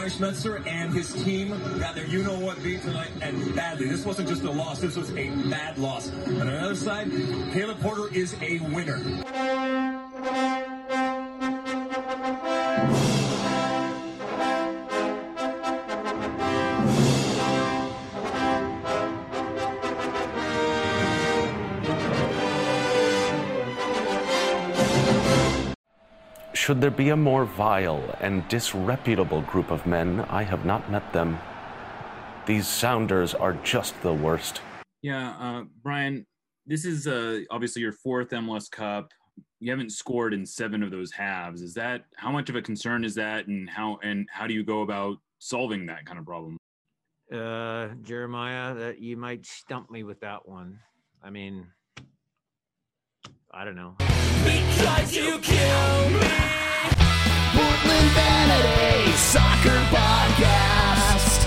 Brian Schmetzer and his team got their you know what beat tonight and badly. This wasn't just a loss, this was a bad loss. And on the other side, Caleb Porter is a winner. Should there be a more vile and disreputable group of men, I have not met them. These Sounders are just the worst. Yeah, uh, Brian, this is uh, obviously your fourth MLS Cup. You haven't scored in seven of those halves. Is that how much of a concern is that, and how and how do you go about solving that kind of problem? Uh, Jeremiah, that you might stump me with that one. I mean, I don't know. Because you kill me. Portland Vanity Soccer Podcast.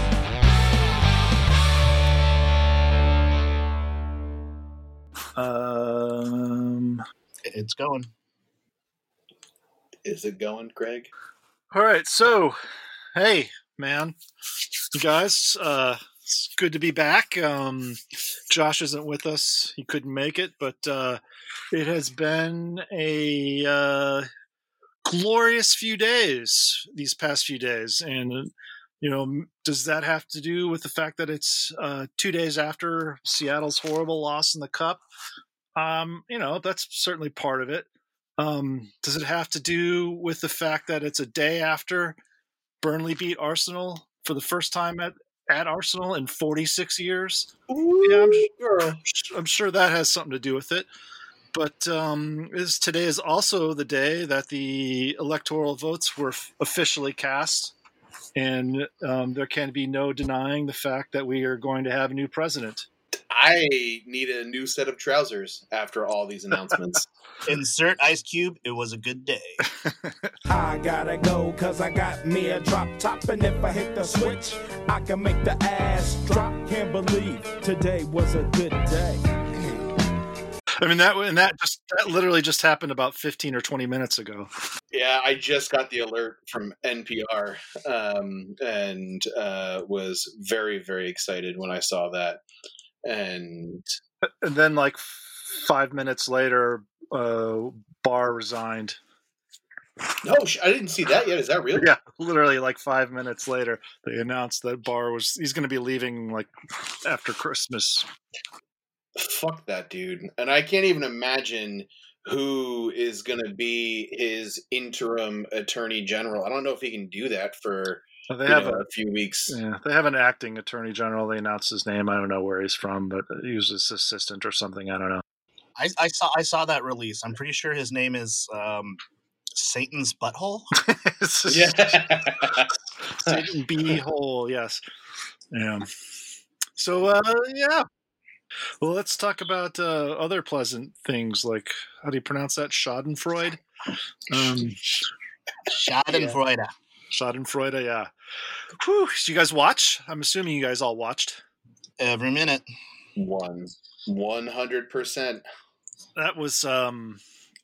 Um, It's going. Is it going, Greg? all right. So, hey, man, guys, uh, it's good to be back. Um, Josh isn't with us; he couldn't make it, but uh, it has been a uh, glorious few days these past few days, and you know, does that have to do with the fact that it's uh, two days after Seattle's horrible loss in the Cup? Um, you know, that's certainly part of it. Um, does it have to do with the fact that it's a day after Burnley beat Arsenal for the first time at, at Arsenal in 46 years? yeah, I'm, sure, I'm sure that has something to do with it. But um, is today is also the day that the electoral votes were f- officially cast, and um, there can be no denying the fact that we are going to have a new president. I need a new set of trousers after all these announcements. Insert Ice Cube. It was a good day. I gotta go cause I got me a drop top and if I hit the switch I can make the ass drop can't believe today was a good day I mean that and that just that literally just happened about 15 or 20 minutes ago. yeah, I just got the alert from NPR um, and uh, was very, very excited when I saw that. And And then like five minutes later, uh, Barr resigned. no, I didn't see that yet. Is that real? Yeah, literally like five minutes later, they announced that Barr was he's going to be leaving like after Christmas. Fuck that dude. And I can't even imagine who is going to be his interim attorney general. I don't know if he can do that for They have know, a a few weeks. yeah, they have an acting attorney general. They announced his name. I don't know where he's from, but he was his assistant or something. I don't know. I, I saw I saw that release. I'm pretty sure his name is um, Satan's butthole. Yeah. Satan B hole, yes. Yeah. So uh yeah. Well let's talk about uh other pleasant things like how do you pronounce that? Schadenfreude? Um Schadenfreude. Schadenfreude, yeah. Whew. Did you guys watch? I'm assuming you guys all watched. Every minute. One. 100%. That was um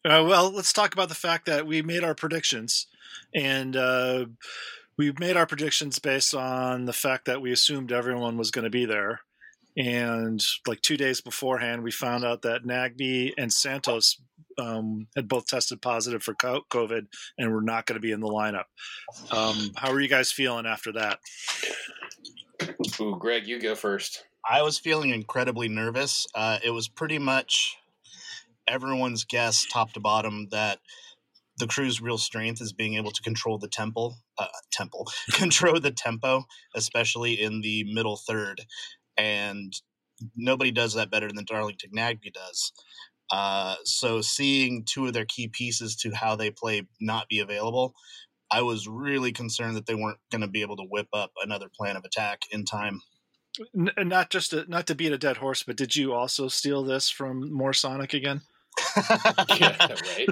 uh, well, let's talk about the fact that we made our predictions and uh we made our predictions based on the fact that we assumed everyone was going to be there. And like two days beforehand, we found out that Nagbe and Santos um, had both tested positive for COVID and were not going to be in the lineup. Um, how are you guys feeling after that? Ooh, Greg, you go first. I was feeling incredibly nervous. Uh, it was pretty much everyone's guess, top to bottom, that the crew's real strength is being able to control the temple, uh, temple, control the tempo, especially in the middle third, and nobody does that better than Darlington Nagbe does. Uh, so seeing two of their key pieces to how they play not be available, I was really concerned that they weren't going to be able to whip up another plan of attack in time. And not just to, not to beat a dead horse, but did you also steal this from More Sonic again? Yeah, right?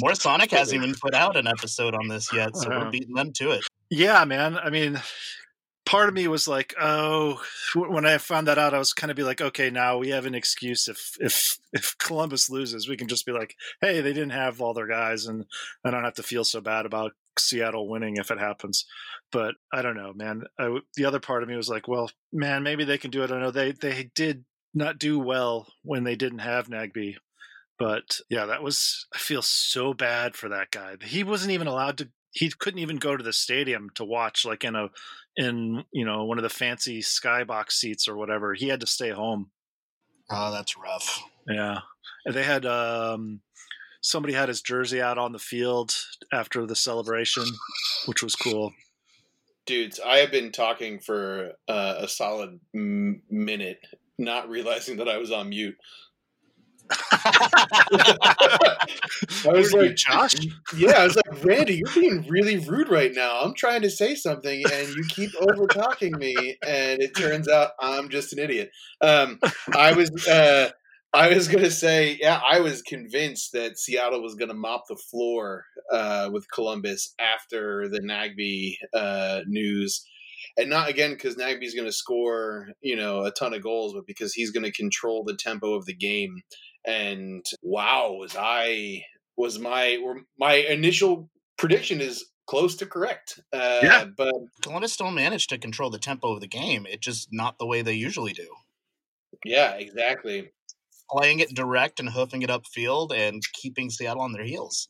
More Sonic hasn't even put out an episode on this yet, so Uh-huh. we're beating them to it. Yeah, man. I mean, part of me was like, oh, when I found that out, I was kind of be like, okay, now we have an excuse. If if if Columbus loses, we can just be like, hey, they didn't have all their guys, and I don't have to feel so bad about Seattle winning if it happens. But I don't know, man. I, the other part of me was like, well, man, maybe they can do it. I know they they did not do well when they didn't have Nagbe. But yeah, that was I feel so bad for that guy. He wasn't even allowed to he couldn't even go to the stadium to watch like in a in you know one of the fancy skybox seats or whatever. He had to stay home. Oh, that's rough. Yeah. And they had um somebody had his jersey out on the field after the celebration, which was cool. Dudes, I have been talking for uh, a solid m- minute, not realizing that I was on mute. I was Were like, Josh? yeah, I was like, Randy, you're being really rude right now. I'm trying to say something and you keep over talking me, and it turns out I'm just an idiot. Um, I was, uh, I was gonna say, yeah, I was convinced that Seattle was gonna mop the floor uh, with Columbus after the Nagbe uh, news. And not again because Nagbe's going to score, you know, a ton of goals, but because he's going to control the tempo of the game. And wow, was I was my my initial prediction is close to correct. Uh, Yeah. but Columbus still managed to control the tempo of the game. It just not the way they usually do. yeah, exactly. Playing it direct and hoofing it upfield and keeping Seattle on their heels.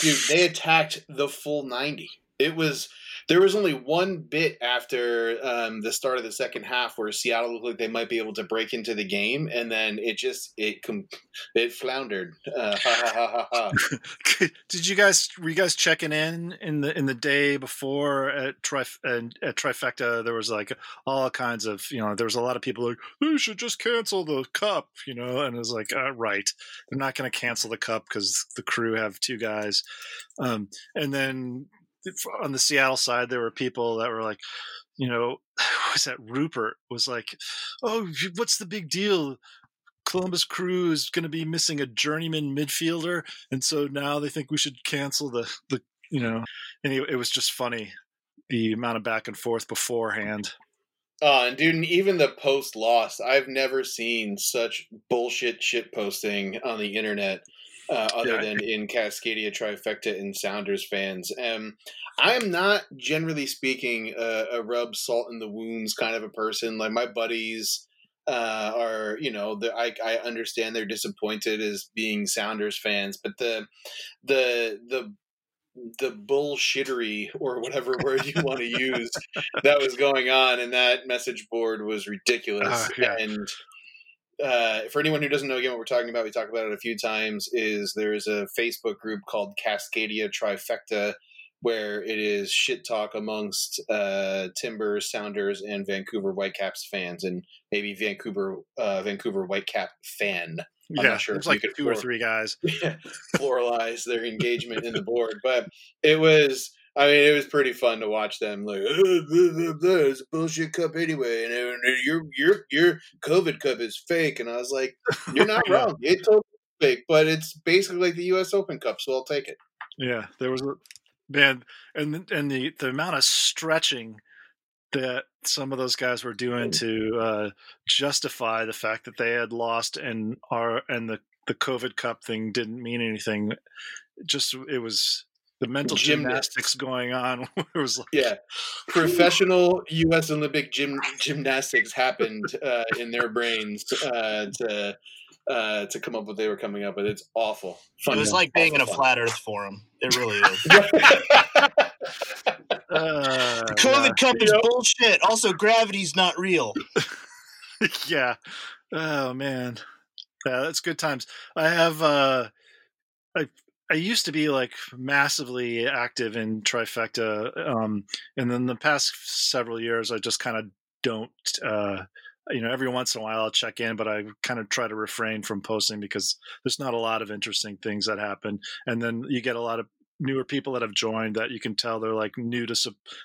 dude they attacked the full 90 it was there was only one bit after um, the start of the second half where seattle looked like they might be able to break into the game and then it just it com- it floundered uh. Did you guys were you guys checking in in the in the day before at trif at trifecta? There was like all kinds of you know there was a lot of people like they should just cancel the cup, you know, and it was like uh, right, they're not going to cancel the cup because the crew have two guys, um, and then on the Seattle side there were people that were like, you know, was that Rupert was like, oh, what's the big deal? Columbus Crew is going to be missing a journeyman midfielder, and so now they think we should cancel the the you know. Anyway, it was just funny the amount of back and forth beforehand. Oh, and dude, and even the post loss, I've never seen such bullshit shit posting on the internet, uh, other Yeah. than in Cascadia Trifecta and Sounders fans. Um, I'm not, generally speaking, a, a rub salt in the wounds kind of a person. Like my buddies uh, are, you know, the, I, I understand they're disappointed as being Sounders fans, but the the the the bullshittery or whatever word you want to use that was going on in that message board was ridiculous. Ah, yeah. And uh, for anyone who doesn't know again what we're talking about, we talked about it a few times. Is there's a Facebook group called Cascadia Trifecta where it is shit talk amongst uh, Timbers, Sounders, and Vancouver Whitecaps fans, and maybe Vancouver uh, Vancouver Whitecap fan. I'm yeah, not sure it was if you like could two or three guys. pluralize their engagement in the board. But it was, I mean, it was pretty fun to watch them like, "Uh, blah, blah, blah, it's a bullshit cup anyway, and uh, your your your COVID cup is fake. And I was like, you're not wrong, it's totally fake, but it's basically like the U.S. Open Cup, so I'll take it. Yeah, there was a man, and and the the amount of stretching that some of those guys were doing to uh, justify the fact that they had lost and are and the the COVID Cup thing didn't mean anything. Just it was the mental Gymnastics. gymnastics going on. it was like, Yeah, professional U.S. Olympic gym gymnastics happened uh, in their brains uh, to. Uh, to come up with what they were coming up with, it's awful. It was like being in a Awful flat Earth forum. It really is. uh, The COVID Cup is Yep. bullshit. Also, gravity's not real. yeah. Oh man. Yeah, that's good times. I have uh I I used to be like massively active in trifecta um and then the past several years I just kind of don't uh you know every once in a while I'll check in but I kind of try to refrain from posting because there's not a lot of interesting things that happen. And then you get a lot of newer people that have joined that you can tell they're like new to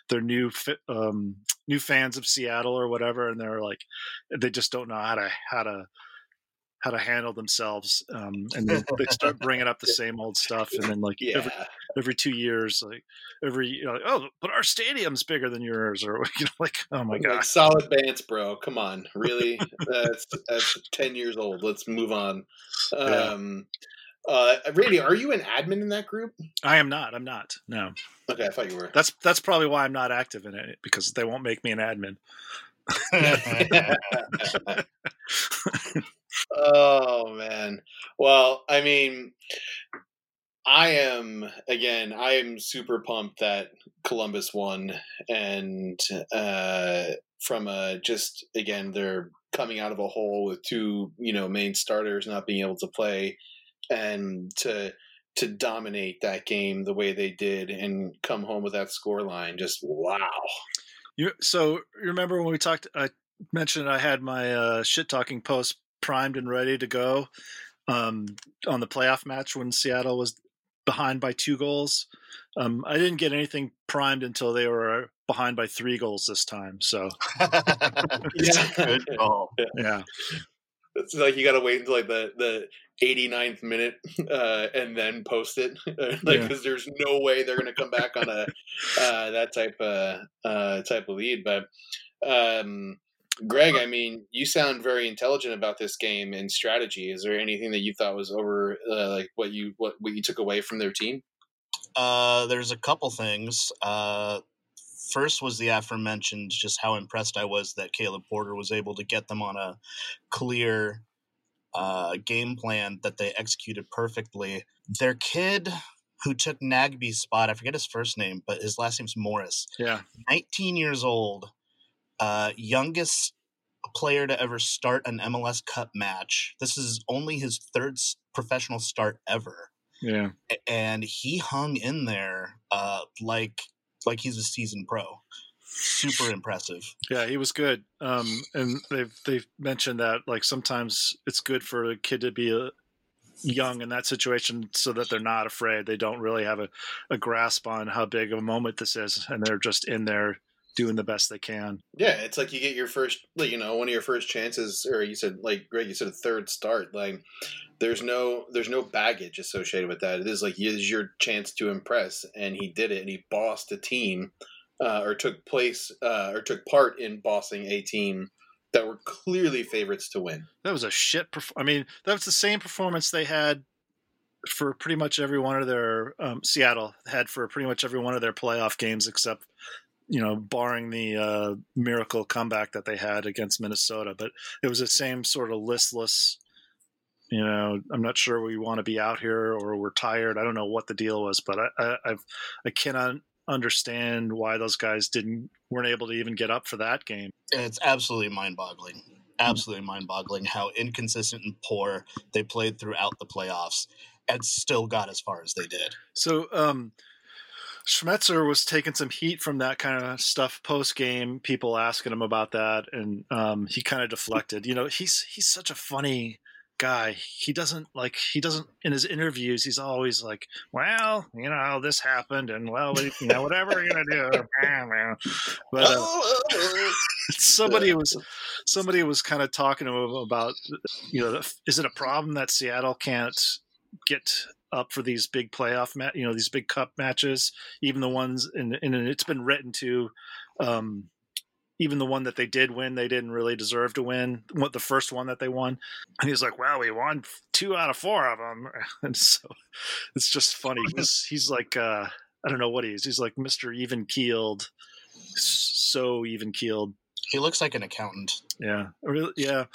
they're new um new fans of Seattle or whatever and they're like they just don't know how to how to how to handle themselves, um, and then they start bringing up the same old stuff, and then like Yeah. every every two years, like every you know, like, oh, but our stadium's bigger than yours, or you know, like oh my Like, god, solid bands, bro. Come on, really? that's that's ten years old. Let's move on. Yeah. Um, uh, Randy, are you an admin in that group? I am not. I'm not. No, Okay, I thought you were. that's that's probably why I'm not active in it because they won't make me an admin. Oh man. Well, I mean, I am again. I am super pumped that Columbus won, and uh, from a just again, they're coming out of a hole with two, you know, main starters not being able to play, and to to dominate that game the way they did and come home with that score line. Just wow. You so remember when we talked? I mentioned I had my uh, shit talking post primed and ready to go um, on the playoff match when Seattle was behind by two goals. Um, I didn't get anything primed until they were behind by three goals this time. So Yeah. Good call. yeah, It's like you got to wait until like the the 89th minute uh, and then post it, like Yeah. because there's no way they're going to come back on a uh, that type of uh, type of lead. But um, Greg, I mean, you sound very intelligent about this game and strategy. Is there anything that you thought was over, uh, like what you what what you took away from their team? Uh, there's a couple things. Uh, first was the aforementioned, just how impressed I was that Caleb Porter was able to get them on a clear uh, game plan that they executed perfectly. Their kid who took Nagbe's spot, I forget his first name, but his last name's Morris. yeah, 19 years old, uh, youngest player to ever start an MLS Cup match. This is only his third professional start ever yeah. and he hung in there uh, like like he's a seasoned pro. Super impressive. Yeah, he was good. Um, and they've they've mentioned that like sometimes it's good for a kid to be a, young in that situation so that they're not afraid. They don't really have a, a grasp on how big of a moment this is, and they're just in there doing the best they can. Yeah, it's like you get your first, like, you know, one of your first chances, or you said, like Greg, you said a third start. Like, there's no, there's no baggage associated with that. It is like it is your chance to impress, and he did it, and he bossed a team, uh, or took place, uh, or took part in bossing a team that were clearly favorites to win. That was a shit. Perf- I mean, that was the same performance they had for pretty much every one of their um, Seattle had for pretty much every one of their playoff games, except you know, barring the uh, miracle comeback that they had against Minnesota. But it was the same sort of listless. You know, I'm not sure we want to be out here or we're tired. I don't know what the deal was, but I, I, I've I cannot understand why those guys didn't weren't able to even get up for that game. It's absolutely mind boggling. Absolutely mind boggling how inconsistent and poor they played throughout the playoffs and still got as far as they did. So um Schmetzer was taking some heat from that kind of stuff post game, people asking him about that, and um, he kind of deflected. You know, he's he's such a funny guy. He doesn't like he doesn't in his interviews. He's always like, "Well, you know, this happened, and well, we- you know, whatever we're gonna do." eh, man." But uh, somebody was somebody was kind of talking to him about, you know, is it a problem that Seattle can't get up for these big playoff ma- you know these big cup matches even the ones and and it's been written to um even the one that they did win they didn't really deserve to win what the first one that they won. And he's like well we won two out of four of them and so it's just funny. He's he's like uh i don't know what he is. He's like mr even keeled so even keeled He looks like an accountant. yeah really yeah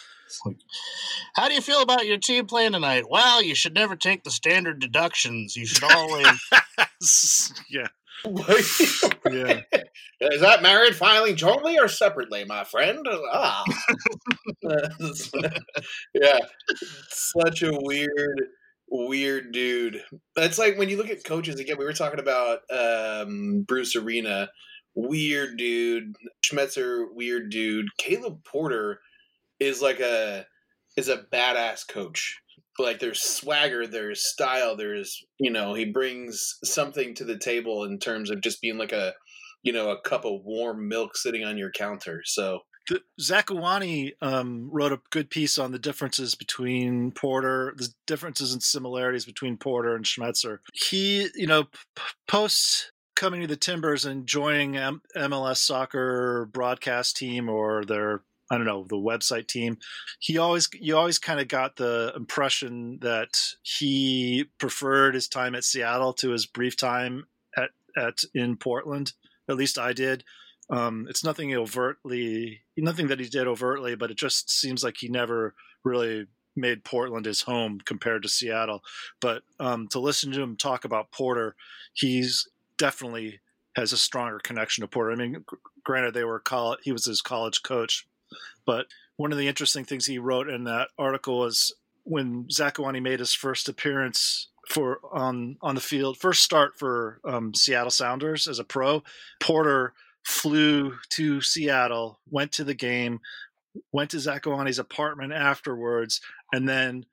How do you feel about your team playing tonight? Well, you should never take the standard deductions. You should always. yeah yeah. is that married filing jointly or separately, my friend? Ah, yeah, such a weird, weird dude. That's like when you look at coaches again. We were talking about um, Bruce Arena, weird dude. Schmetzer, weird dude. Caleb Porter is like a is a badass coach. Like there's swagger, there's style, there's you know he brings something to the table in terms of just being like a you know a cup of warm milk sitting on your counter. So the, um, wrote a good piece on the differences between Porter, the differences and similarities between Porter and Schmetzer. He, you know, p- post coming to the Timbers and joining M- MLS soccer broadcast team or their I don't know the website team. He always you always kind of got the impression that he preferred his time at Seattle to his brief time at at in Portland. At least I did. Um, it's nothing overtly, nothing that he did overtly, but it just seems like he never really made Portland his home compared to Seattle. But um, to listen to him talk about Porter, he's definitely has a stronger connection to Porter. I mean, granted, they were college, he was his college coach, but one of the interesting things he wrote in that article was when Zakuani made his first appearance for on on the field, first start for um, Seattle Sounders as a pro. Porter flew to Seattle, went to the game, went to Zakuani's apartment afterwards, and then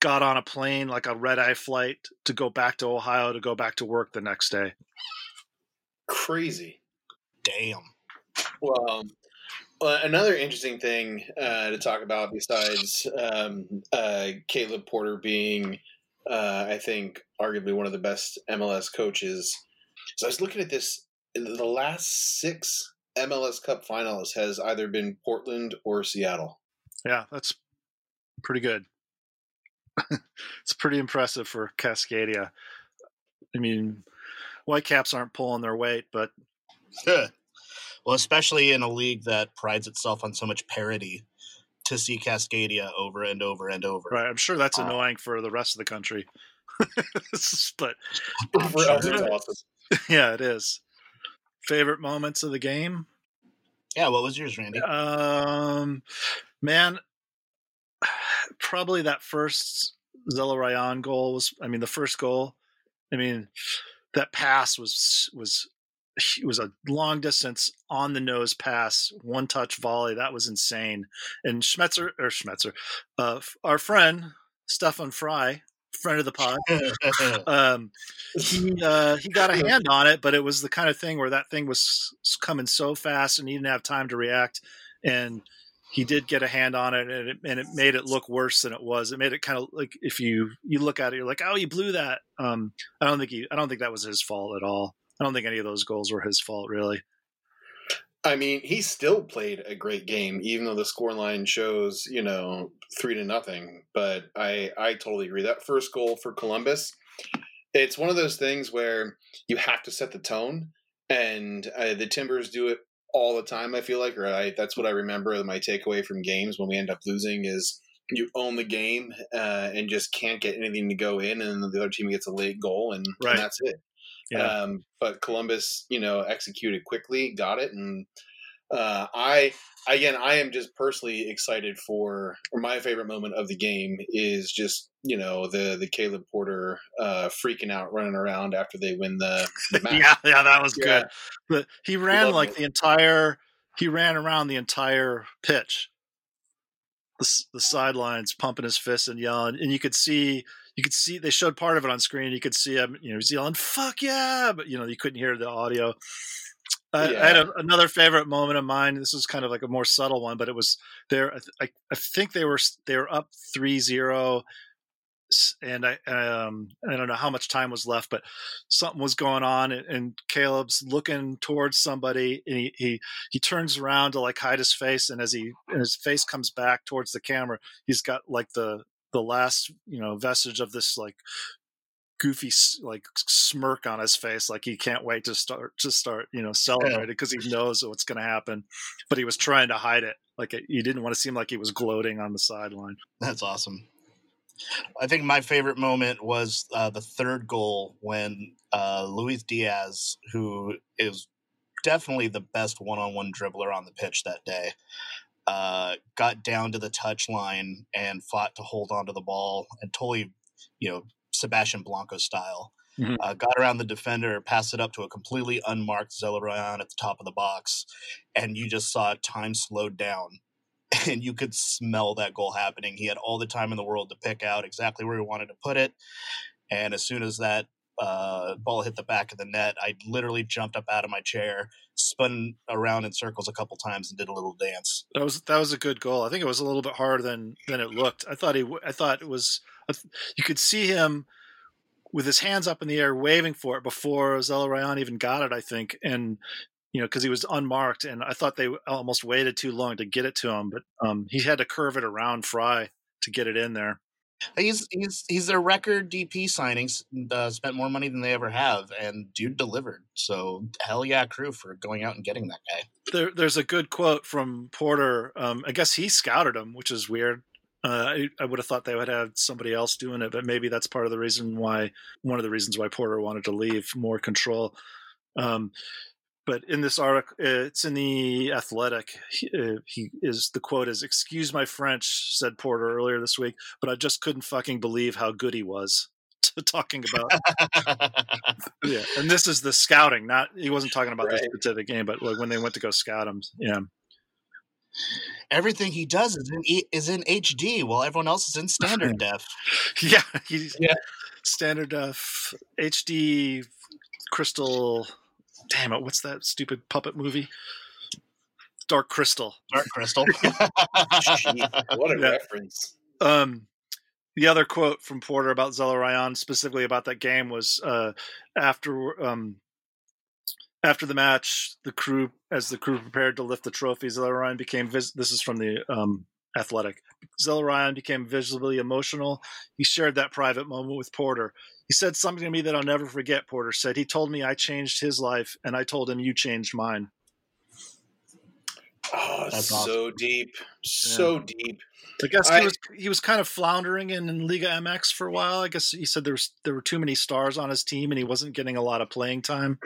got on a plane like a red eye flight to go back to Ohio to go back to work the next day. Crazy. Damn. Well, um, well, another interesting thing uh, to talk about besides um, uh, Caleb Porter being, uh, I think, arguably one of the best MLS coaches. So I was looking at this. The last six MLS Cup finalists has either been Portland or Seattle. Yeah, that's pretty good. it's pretty impressive for Cascadia. I mean, Whitecaps aren't pulling their weight, but well, especially in a league that prides itself on so much parity, to see Cascadia over and over and over. right, I'm sure that's Uh, annoying for the rest of the country. but For us, it's awesome. yeah, it is. Favorite moments of the game? Yeah, what was yours, Randy? Um, man, probably that first Zelarayan goal was. I mean, the first goal. I mean, that pass was was it was a long distance on the nose pass, one touch volley. That was insane. And Schmetzer or Schmetzer, uh, our friend Stefan Frei, friend of the pod, um, he uh, he got a hand on it, but it was the kind of thing where that thing was coming so fast and he didn't have time to react, and he did get a hand on it, and it, and it made it look worse than it was. It made it kind of like if you you look at it, you're like, oh, he blew that. Um, I don't think he, I don't think that was his fault at all. I don't think any of those goals were his fault, really. I mean, he still played a great game, even though the scoreline shows, you know, three to nothing. But I, I totally agree. That first goal for Columbus, it's one of those things where you have to set the tone, and uh, the Timbers do it all the time. I feel like, or I, that's what I remember. My takeaway from games when we end up losing is you own the game uh, and just can't get anything to go in, and the other team gets a late goal, and, Right. and that's it. Yeah. Um, but Columbus, you know, executed quickly, got it, and uh, I again, I am just personally excited for. Or my favorite moment of the game is just you know the the Caleb Porter uh, freaking out, running around after they win the, the match. yeah, yeah, that was Yeah. good. But he ran like it. the entire. He ran around the entire pitch. The, the sidelines pumping his fists and yelling, and you could see you could see they showed part of it on screen. You could see him, you know, he's yelling "fuck yeah," but you know you couldn't hear the audio. I, I had a, another favorite moment of mine. This was kind of like a more subtle one, but it was there. I, th- I, I think they were they were up 3-0 s- and I um I don't know how much time was left, but something was going on, and, and Caleb's looking towards somebody, and he, he he turns around to like hide his face, and as he and his face comes back towards the camera, he's got like the the last you know vestige of this like goofy like smirk on his face like he can't wait to start to start you know celebrating because he knows what's going to happen. But he was trying to hide it like he didn't want to seem like he was gloating on the sideline. That's awesome. I think my favorite moment was uh, the third goal when uh, Luis Diaz, who is definitely the best one-on-one dribbler on the pitch that day, uh, got down to the touch line and fought to hold onto the ball and totally, you know, Sebastian Blanco style. Mhm. Uh, got around the defender, passed it up to a completely unmarked Zelarayan at the top of the box, and you just saw time slowed down and you could smell that goal happening. He had all the time in the world to pick out exactly where he wanted to put it. And as soon as that uh, ball hit the back of the net, I literally jumped up out of my chair, spun around in circles a couple times, and did a little dance. That was that was a good goal. I think it was a little bit harder than than it looked. I thought he w- I thought it was you could see him with his hands up in the air waving for it before Zelarayan even got it. I think and. You know, because he was unmarked, and I thought they almost waited too long to get it to him, but um, he had to curve it around Frei to get it in there. He's he's he's their record DP signings. Uh, spent more money than they ever have, and dude delivered. So hell yeah, crew for going out and getting that guy. There, there's a good quote from Porter. Um, I guess he scouted him, which is weird. Uh, I, I, would have thought they would have somebody else doing it, but maybe that's part of the reason why one of the reasons why Porter wanted to leave more control. Um, but in this article, it's in the Athletic. He, uh, he, is the quote is "Excuse my French," said Porter earlier this week, but I just couldn't fucking believe how good he was. talking about yeah, and this is the scouting. Not he wasn't talking about right. this specific game, but like when they went to go scout him. Yeah, everything he does is in is in HD, while everyone else is in standard def. yeah, he's, yeah, standard def, HD, crystal damn it, what's that stupid puppet movie? Dark Crystal. Dark Crystal. what a yeah. reference. Um, the other quote from Porter about Zelarayan, specifically about that game, was uh, after um, after the match, the crew, as the crew prepared to lift the trophy, Zelarayan became. Vis- this is from the um, Athletic. Zelarayan became visibly emotional. He shared that private moment with Porter. He said something to me that I'll never forget, Porter said. He told me I changed his life, and I told him you changed mine. Oh, That's so awesome. deep. So yeah. deep. I guess I, he was he was kind of floundering in, in Liga MX for a while. I guess he said there was there were too many stars on his team and he wasn't getting a lot of playing time.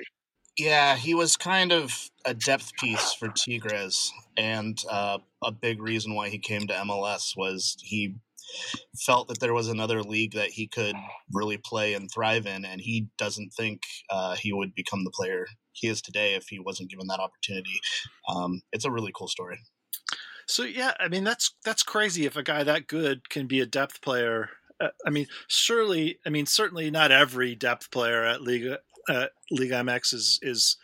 Yeah, he was kind of a depth piece for Tigres, and uh, a big reason why he came to MLS was he felt that there was another league that he could really play and thrive in, and he doesn't think uh, he would become the player he is today if he wasn't given that opportunity. Um, it's a really cool story. So yeah, I mean that's that's crazy if a guy that good can be a depth player. Uh, I mean, surely, I mean certainly not every depth player at Liga at Liga MX is is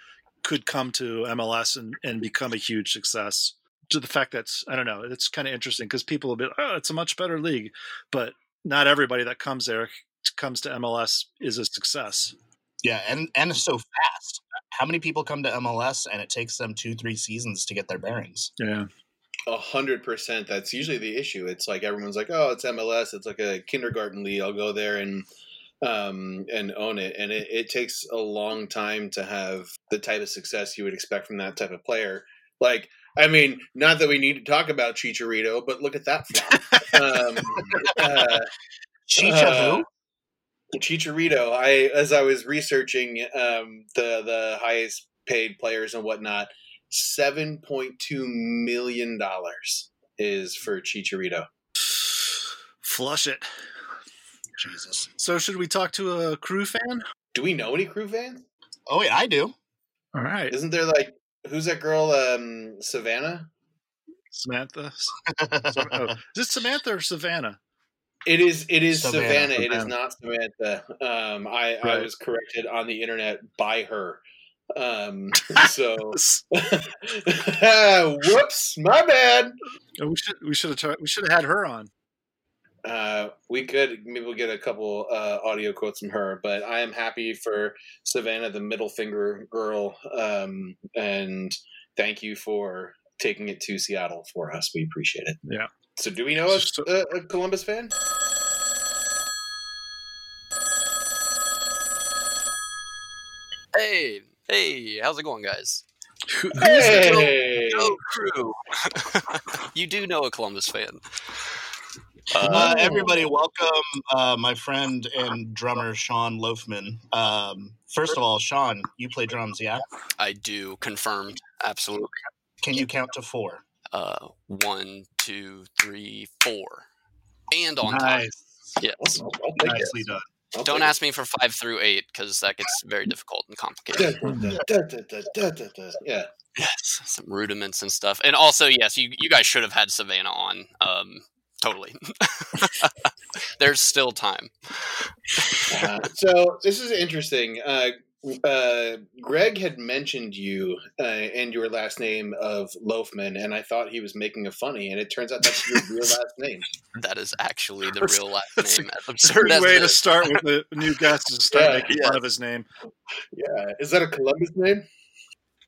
could come to MLS and, and become a huge success to the fact that I don't know, it's kind of interesting because people will be, oh, it's a much better league, but not everybody that comes there comes to MLS is a success. Yeah, and and it's so fast. How many people come to MLS and it takes them two, three seasons to get their bearings? Yeah. A hundred percent. That's usually the issue. It's like everyone's like, "Oh, it's MLS. It's like a kindergarten league. I'll go there and um, and own it." And it, it takes a long time to have the type of success you would expect from that type of player. Like I mean, not that we need to talk about Chicharito, but look at that flop. um, uh, Chicha uh, Chicharito. I as I was researching um, the the highest paid players and whatnot, seven point two million dollars is for Chicharito. Flush it. Jesus. So should we talk to a crew fan? Do we know any crew fans? Oh yeah, I do. All right. Isn't there like who's that girl? Um, Savannah. Samantha. oh, is it Samantha or Savannah? It is. It is Savannah. Savannah. It is not Samantha. Um, I, right. I was corrected on the internet by her. Um, so, whoops, my bad. Oh, we should we should have tried, we should have had her on. Uh, we could maybe we'll get a couple uh, audio quotes from her, but I am happy for Savannah, the middle finger girl, um, and thank you for taking it to Seattle for us. We appreciate it. Yeah. So, do we know a, a, a Columbus fan? Hey, hey, how's it going, guys? Hey, Go, crew. you do know a Columbus fan. Uh, everybody, welcome uh, my friend and drummer Sean Loughman. Um, first of all, Sean, you play drums, yeah? I do. Confirmed. Absolutely. Can you count to four? Uh, one, two, three, four, and on nice. time. Yes. Nicely done. I'll Don't ask me for five through eight because that gets very difficult and complicated. yeah. Yes, some rudiments and stuff. And also, yes, you, you guys should have had Savannah on. Um, totally. There's still time. Uh, so this is interesting. Uh, uh, Greg had mentioned you uh, and your last name of Loughman, and I thought he was making a funny, and it turns out that's your real last name. That is actually the That's- real last that's name. As It's a absurd good as way to start with a new guest is to start Yeah. making Yeah. fun of his name. Yeah, is that a Columbus name?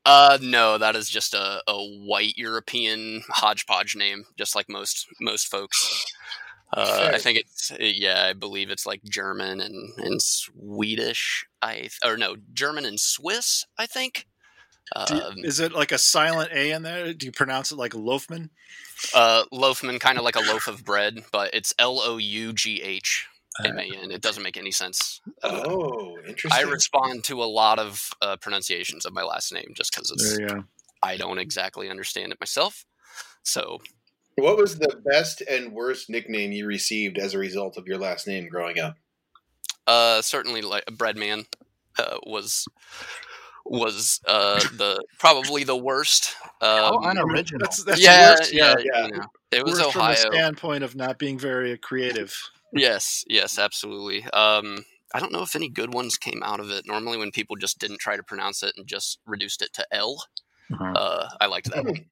Uh, no, that is just a, a white European hodgepodge name, just like most most folks. Uh, I think it's yeah, I believe it's like German and, and Swedish. I th- or no, German and Swiss. I think. You- Um, is it like a silent A in there? Do you pronounce it like Loafman? uh, Loafman, kind of like a loaf of bread, but it's L O U G H M A N. It doesn't make any sense. Uh, Oh, interesting. I respond to a lot of uh, pronunciations of my last name just because it's There you go. I don't exactly understand it myself. So what was the best and worst nickname you received as a result of your last name growing up? uh, certainly, like Breadman uh, was was uh, the probably the worst. How Um, unoriginal. That's that's yeah, worse. yeah, yeah. you know, it was worse from Ohio. the standpoint of not being very creative. Yes, yes, absolutely. Um, I don't know if any good ones came out of it. Normally, when people just didn't try to pronounce it and just reduced it to L, Uh-huh. uh, I liked that one.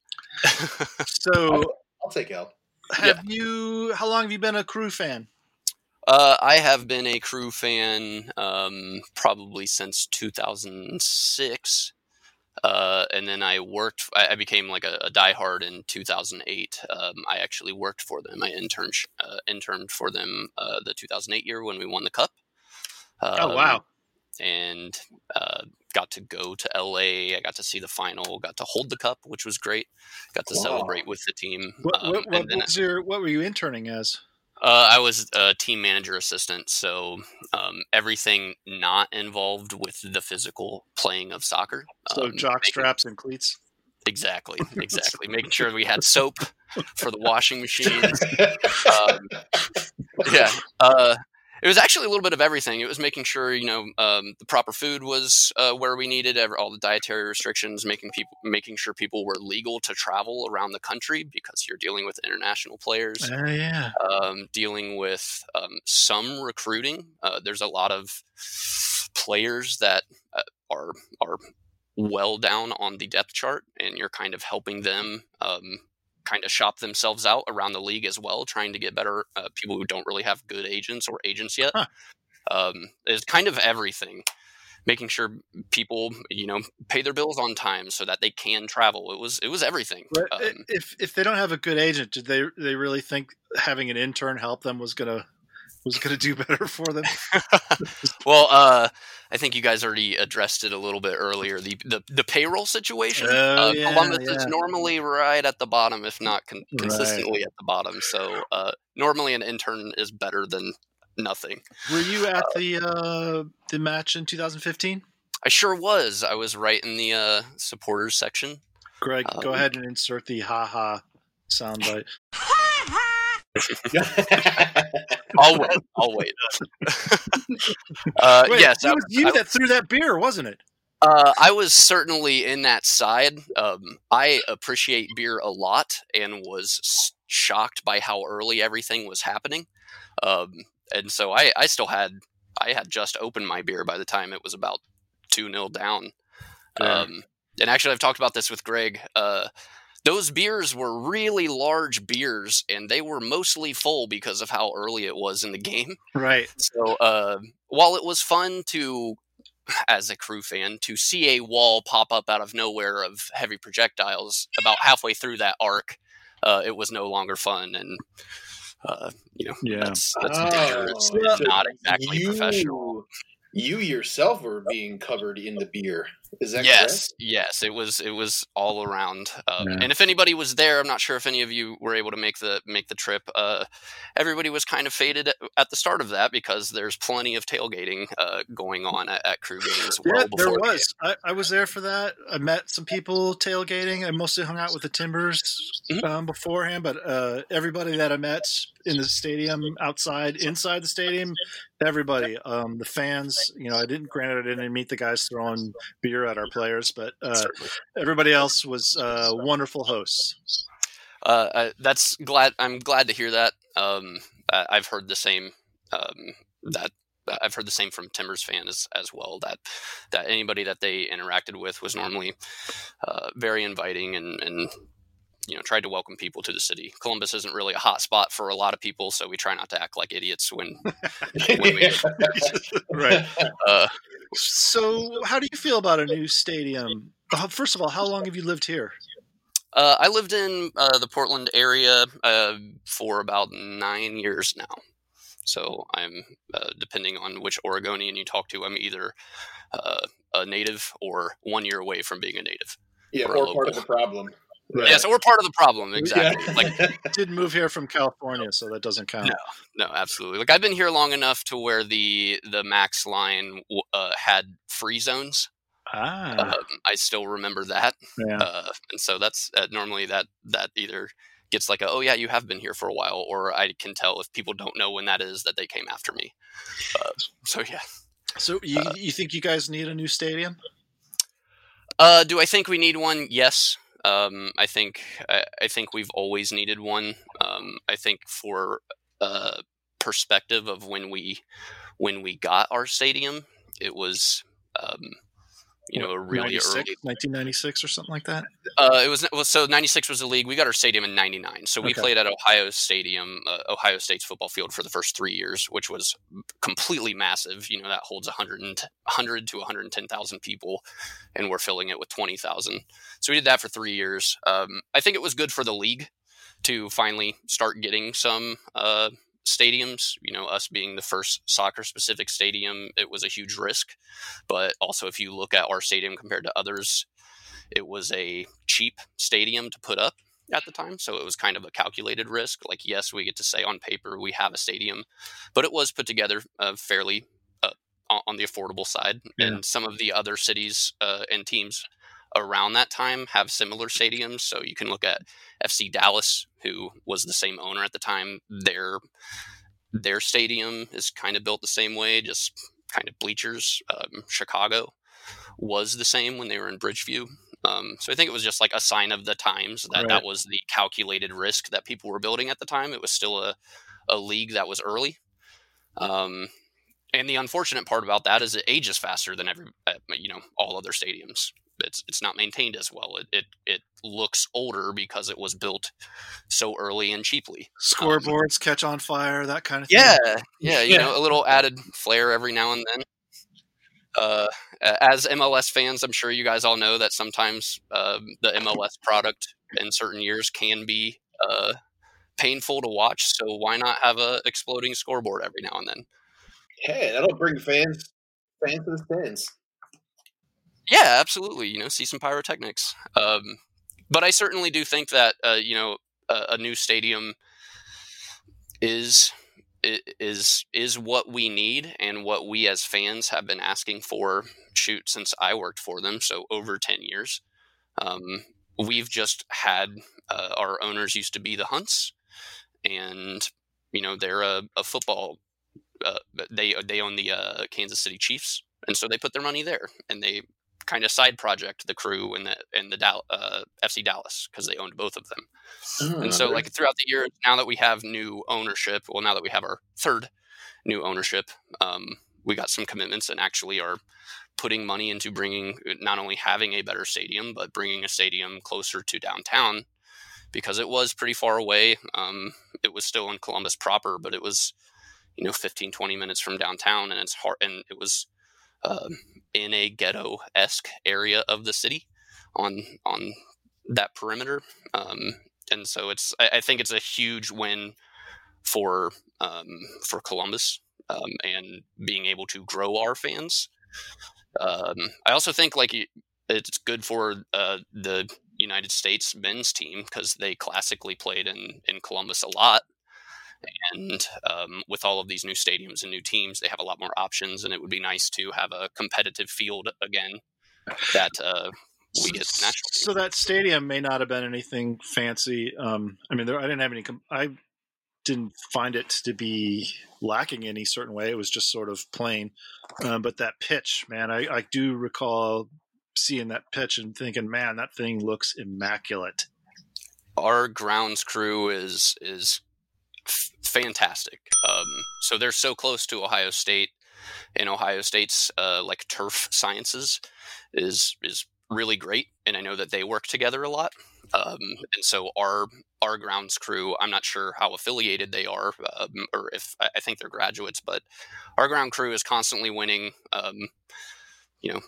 So, I'll take L. have you? How long have you been a crew fan? uh, I have been a crew fan um, probably since 2006. Uh, and then I worked. I, I became like a, a diehard in 2008. Um, I actually worked for them. I interned uh, interned for them uh, the 2008 year when we won the cup. Oh Um, wow! and uh, got to go to LA. I got to see the final, got to hold the cup, which was great. Got to Wow. celebrate with the team. What, Um, what, what and then was your? What were you interning as? Uh, I was a team manager assistant, so um, everything not involved with the physical playing of soccer. So um, jock making- straps and cleats. Exactly, exactly. Making sure we had soap for the washing machines. Um, yeah. Uh, it was actually a little bit of everything. It was making sure you know um, the proper food was uh, where we needed all the dietary restrictions, making people making sure people were legal to travel around the country because you're dealing with international players. Oh yeah. Um, dealing with um, some recruiting. Uh, there's a lot of players that uh, are are well down on the depth chart, and you're kind of helping them um, kind of shop themselves out around the league as well, trying to get better uh, people who don't really have good agents or agents yet. Huh. Um, is kind of everything. Making sure people, you know, pay their bills on time so that they can travel. It was it was everything. But Um, if if they don't have a good agent, did they they really think having an intern help them was gonna was gonna do better for them? well, uh, I think you guys already addressed it a little bit earlier. The the, the payroll situation. Oh, uh, yeah, Columbus is normally right at the bottom, if not con- Right. consistently at the bottom. So uh, normally an intern is better than nothing. Were you at the uh, the match in 2015? I sure was. I was right in the uh, supporters section. Greg, go Um, ahead and insert the ha ha soundbite. I'll wait. I'll wait. uh, Wait, yes, it I- was you I- that threw that beer, wasn't it? Uh, I was certainly in that side. Um, I appreciate beer a lot and was shocked by how early everything was happening. Um, and so I, I still had, I had just opened my beer by the time it was about 2 0 down. Um, and actually, I've talked about this with Greg. Uh, those beers were really large beers and they were mostly full because of how early it was in the game. Right. So uh, while it was fun to, as a crew fan, to see a wall pop up out of nowhere of heavy projectiles about halfway through that arc, uh, it was no longer fun. And uh, you know, Yeah. that's that's Oh, dangerous. so It's not exactly you, professional. You yourself were being covered in the beer. Is that Yes, yes, it was it was all around. Um, Yeah. And if anybody was there, I'm not sure if any of you were able to make the make the trip. Uh, everybody was kind of faded at, at the start of that because there's plenty of tailgating uh, going on at, at crew games. Well yeah, there the was. I, I was there for that. I met some people tailgating. I mostly hung out with the Timbers Mhm. um, beforehand, but uh, everybody that I met in the stadium, outside, inside the stadium, everybody, um, the fans. You know, I didn't. Granted, I didn't meet the guys throwing beer at our players, but uh, everybody else was uh, wonderful hosts. uh, uh, that's glad. I'm glad to hear that. Um, I've heard the same um, that I've heard the same from Timbers fans as well. That that anybody that they interacted with was normally uh, very inviting and, and you know tried to welcome people to the city. Columbus isn't really a hot spot for a lot of people, so we try not to act like idiots when, when we right. uh, So, how do you feel about a new stadium? First of all, how long have you lived here? uh, I lived in uh, the Portland area uh, for about nine years now. So I'm uh, depending on which Oregonian you talk to. I'm either uh, a native or one year away from being a native. Yeah, Or or part of the problem. Yeah, so we're part of the problem. Exactly. Yeah. Like Didn't move here from California, so that doesn't count. No, no, absolutely. Like I've been here long enough to where the the max line uh, had free zones. Ah, Um, I still remember that, yeah. uh, and so that's uh, normally that that either gets like a oh yeah you have been here for a while, or I can tell if people don't know when that is that they came after me. Uh, so yeah. So, you, you think you guys need a new stadium? Uh, do I think we need one? Yes. Um, I think I, I think we've always needed one. Um, I think for uh, perspective of when we when we got our stadium, it was um, you know a really 96, early. 1996 or something like that. Uh, it was well, so '96 was the league. We got our stadium in '99, so we Okay. played at Ohio Stadium, uh, Ohio State's football field for the first three years, which was completely massive. You know that holds 100, 100 to 110,000 people, and we're filling it with 20,000. So we did that for three years. Um, I think it was good for the league to finally start getting some uh, stadiums. You know, us being the first soccer specific stadium, it was a huge risk. But also, if you look at our stadium compared to others, it was a cheap stadium to put up at the time. So it was kind of a calculated risk. Like, yes, we get to say on paper we have a stadium, but it was put together uh, fairly uh, on the affordable side. Yeah. And some of the other cities uh, and teams around that time have similar stadiums. So you can look at FC Dallas, who was the same owner at the time. Their their stadium is kind of built the same way, just kind of bleachers. Um, Chicago was the same when they were in Bridgeview. Um, so I think it was just like a sign of the times that Right. that was the calculated risk that people were building at the time. It was still a, a league that was early. Um, and the unfortunate part about that is it ages faster than every, uh, you know, all other stadiums. It's it's not maintained as well. It, it it looks older because it was built so early and cheaply. Scoreboards catch on fire, that kind of thing. Yeah, yeah, you Yeah. know, a little added flair every now and then. Uh, as MLS fans, I'm sure you guys all know that sometimes um, the MLS product in certain years can be uh, painful to watch. So why not have a exploding scoreboard every now and then? Hey, that'll bring fans fans to the stands. Yeah, absolutely. You know, see some pyrotechnics. Um, but I certainly do think that uh, you know a, a new stadium is is is what we need and what we as fans have been asking for. Shoot, since I worked for them, so over ten years. Um, we've just had uh, our owners used to be the Hunts, and you know they're a, a football. Uh, they they own the uh, Kansas City Chiefs, and so they put their money there, and they kind of side project the crew and the and the Dal- uh, FC Dallas because they owned both of them. Oh, And so, like throughout the years, now that we have new ownership, well, now that we have our third new ownership, um, we got some commitments and actually are putting money into bringing not only having a better stadium, but bringing a stadium closer to downtown because it was pretty far away. Um, it was still in Columbus proper, but it was you know 15 20 minutes from downtown and it's hard and it was um, in a ghetto esque area of the city on on that perimeter. Um, and so it's I, I think it's a huge win for um, for Columbus um, and being able to grow our fans. Um, I also think like it's good for uh, the United States men's team because they classically played in in Columbus a lot. And um, with all of these new stadiums and new teams, they have a lot more options, and it would be nice to have a competitive field again that uh, we get national. So that stadium may not have been anything fancy. Um, I mean, there, I didn't have any. com- I didn't find it to be lacking any certain way. It was just sort of plain. Um, but that pitch, man, I, I do recall seeing that pitch and thinking, man, that thing looks immaculate. our grounds crew is is f- fantastic. Um, so they're so close to Ohio State, and Ohio State's uh, like turf sciences is is really great, and I know that they work together a lot. Um, and so our our grounds crew, I'm not sure how affiliated they are, um, or if I think they're graduates, but our ground crew is constantly winning, um, you know,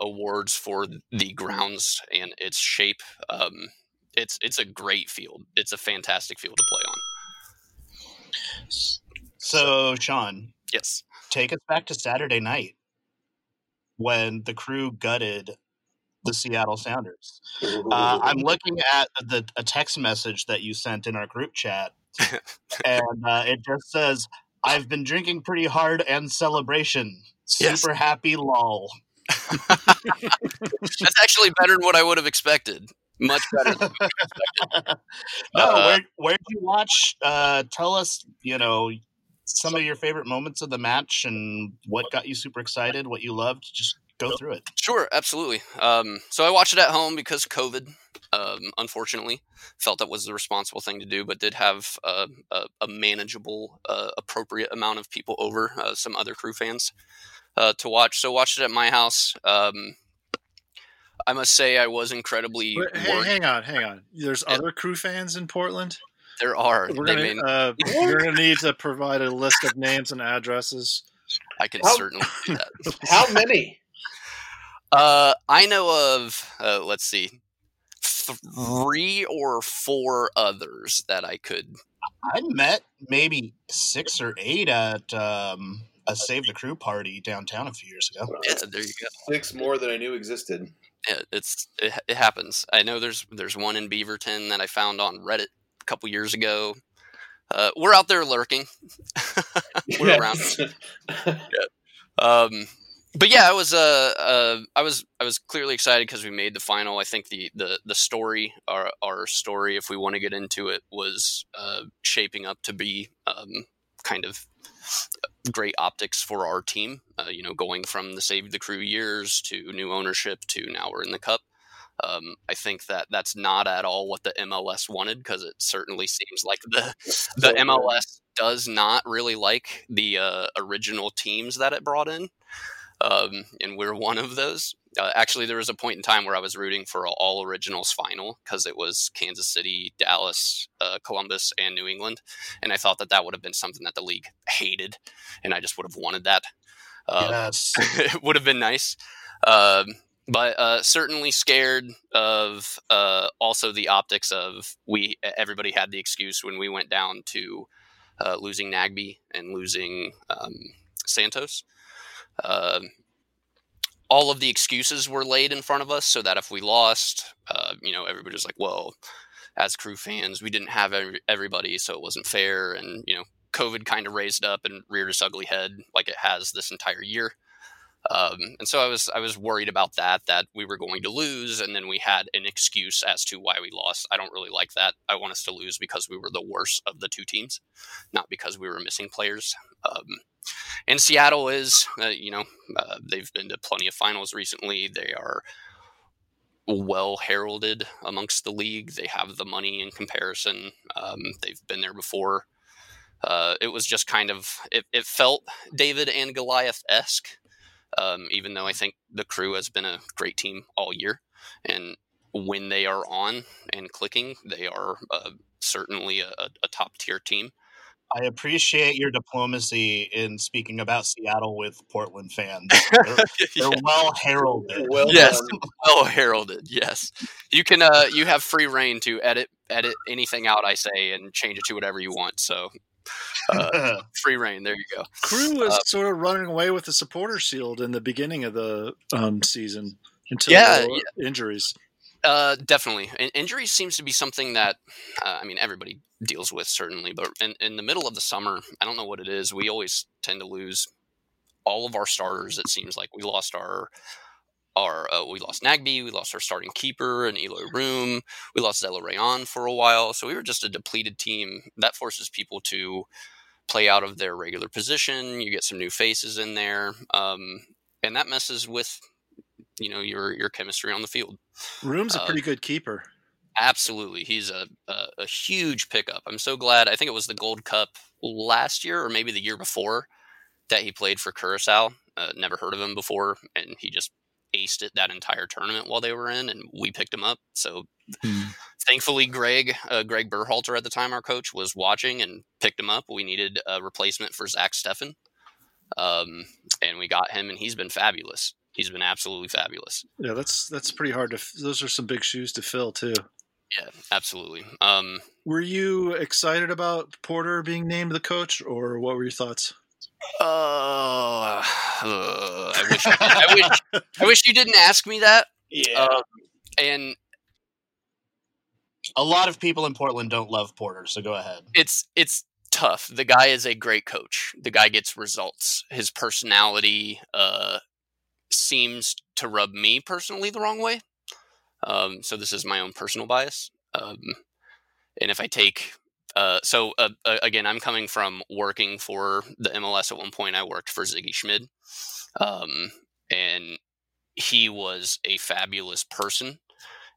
awards for the grounds and its shape. Um, it's it's a great field. It's a fantastic field to play on. So, Sean, yes, take us back to Saturday night when the crew gutted the Seattle Sounders. Uh, I'm looking at the a text message that you sent in our group chat, and uh, it just says, "I've been drinking pretty hard and celebration. Super Yes. happy, lol." That's actually better than what I would have expected. Much better. No, Uh, where where did you watch? Uh, tell us, you know, some of your favorite moments of the match and what got you super excited, what you loved. Just go through it. Sure, absolutely. Um, so I watched it at home because COVID, um, unfortunately, felt that was the responsible thing to do, but did have uh, a, a manageable, uh, appropriate amount of people over, uh, some other crew fans, uh, to watch. So watched it at my house. Um, I must say I was incredibly Wait, hey, hang on, hang on. There's other crew fans in Portland. There are. We're gonna may- uh, you're gonna need to provide a list of names and addresses. I can How- certainly do that. How many? Uh, I know of, uh, let's see, three or four others that I could. I met maybe six or eight at um, a Save the Crew party downtown a few years ago. Yeah, there you go. Six more than I knew existed. Yeah, it's it, it happens. I know there's there's one in Beaverton that I found on Reddit a couple years ago. Uh, we're out there lurking. we're around. Um, but yeah, I was uh, uh I was I was clearly excited because we made the final. I think the the the story our our story, if we want to get into it, was uh, shaping up to be um, kind of great optics for our team. Uh, you know, going from the Save the Crew years to new ownership to now we're in the Cup. Um, I think that that's not at all what the MLS wanted because it certainly seems like the the MLS does not really like the uh, original teams that it brought in, um, and we're one of those. Uh, actually, there was a point in time where I was rooting for an all originals final because it was Kansas City, Dallas, uh, Columbus, and New England, and I thought that that would have been something that the league hated, and I just would have wanted that. Um, Yes. it would have been nice. Um, but uh, certainly scared of uh, also the optics of we everybody had the excuse when we went down to uh, losing Nagbe and losing um, Santos. Um all of the excuses were laid in front of us, so that if we lost, uh, you know, everybody was like, "Well, as crew fans, we didn't have every, everybody, so it wasn't fair." And you know, COVID kind of raised up and reared its ugly head, like it has this entire year. Um, and so I was I was worried about that that we were going to lose, and then we had an excuse as to why we lost. I don't really like that. I want us to lose because we were the worst of the two teams, not because we were missing players. Um, and Seattle is, uh, you know, uh, they've been to plenty of finals recently. They are well heralded amongst the league. They have the money in comparison. Um, they've been there before. Uh, it was just kind of it, it felt David and Goliath esque um, even though I think the crew has been a great team all year. And when they are on and clicking, they are uh, certainly a, a top tier team. I appreciate your diplomacy in speaking about Seattle with Portland fans. They're, they're well heralded. Well yes, done. well heralded. Yes, you can. Uh, you have free reign to edit edit anything out I say and change it to whatever you want. So, uh, free reign. There you go. Crew was Uh, sort of running away with the supporter shield in the beginning of the um, season until Yeah, there were injuries. Uh, definitely. In- injuries seems to be something that, uh, I mean, everybody deals with certainly, but in, in the middle of the summer, I don't know what it is. We always tend to lose all of our starters. It seems like we lost our our uh, we lost Nagbe, we lost our starting keeper and Eloy Room, we lost Zelarayan for a while, so we were just a depleted team. That forces people to play out of their regular position. You get some new faces in there, um, and that messes with you know your your chemistry on the field. Room's a Uh, pretty good keeper. Absolutely, he's a, a a huge pickup. I'm so glad. I think it was the Gold Cup last year or maybe the year before that he played for Curacao. Uh, never heard of him before, and he just aced it that entire tournament while they were in, and we picked him up. So thankfully, Greg uh, Greg Berhalter at the time, our coach, was watching and picked him up. We needed a replacement for Zach Steffen, um, and we got him, and he's been fabulous. He's been absolutely fabulous. Yeah, that's that's pretty hard to. f- Those are some big shoes to fill too. Yeah, absolutely. Um, Were you excited about Porter being named the coach, or what were your thoughts? uh, I wish I wish I wish you didn't ask me that. Yeah. Um, and A lot of people in Portland don't love Porter, so go ahead. it's it's tough. The guy is a great coach. The guy gets results. His personality uh, seems to rub me personally the wrong way. Um, so this is my own personal bias. Um, and if I take uh, so uh, uh, again, I'm coming from working for the MLS at one point. I worked for Sigi Schmid, um, and he was a fabulous person,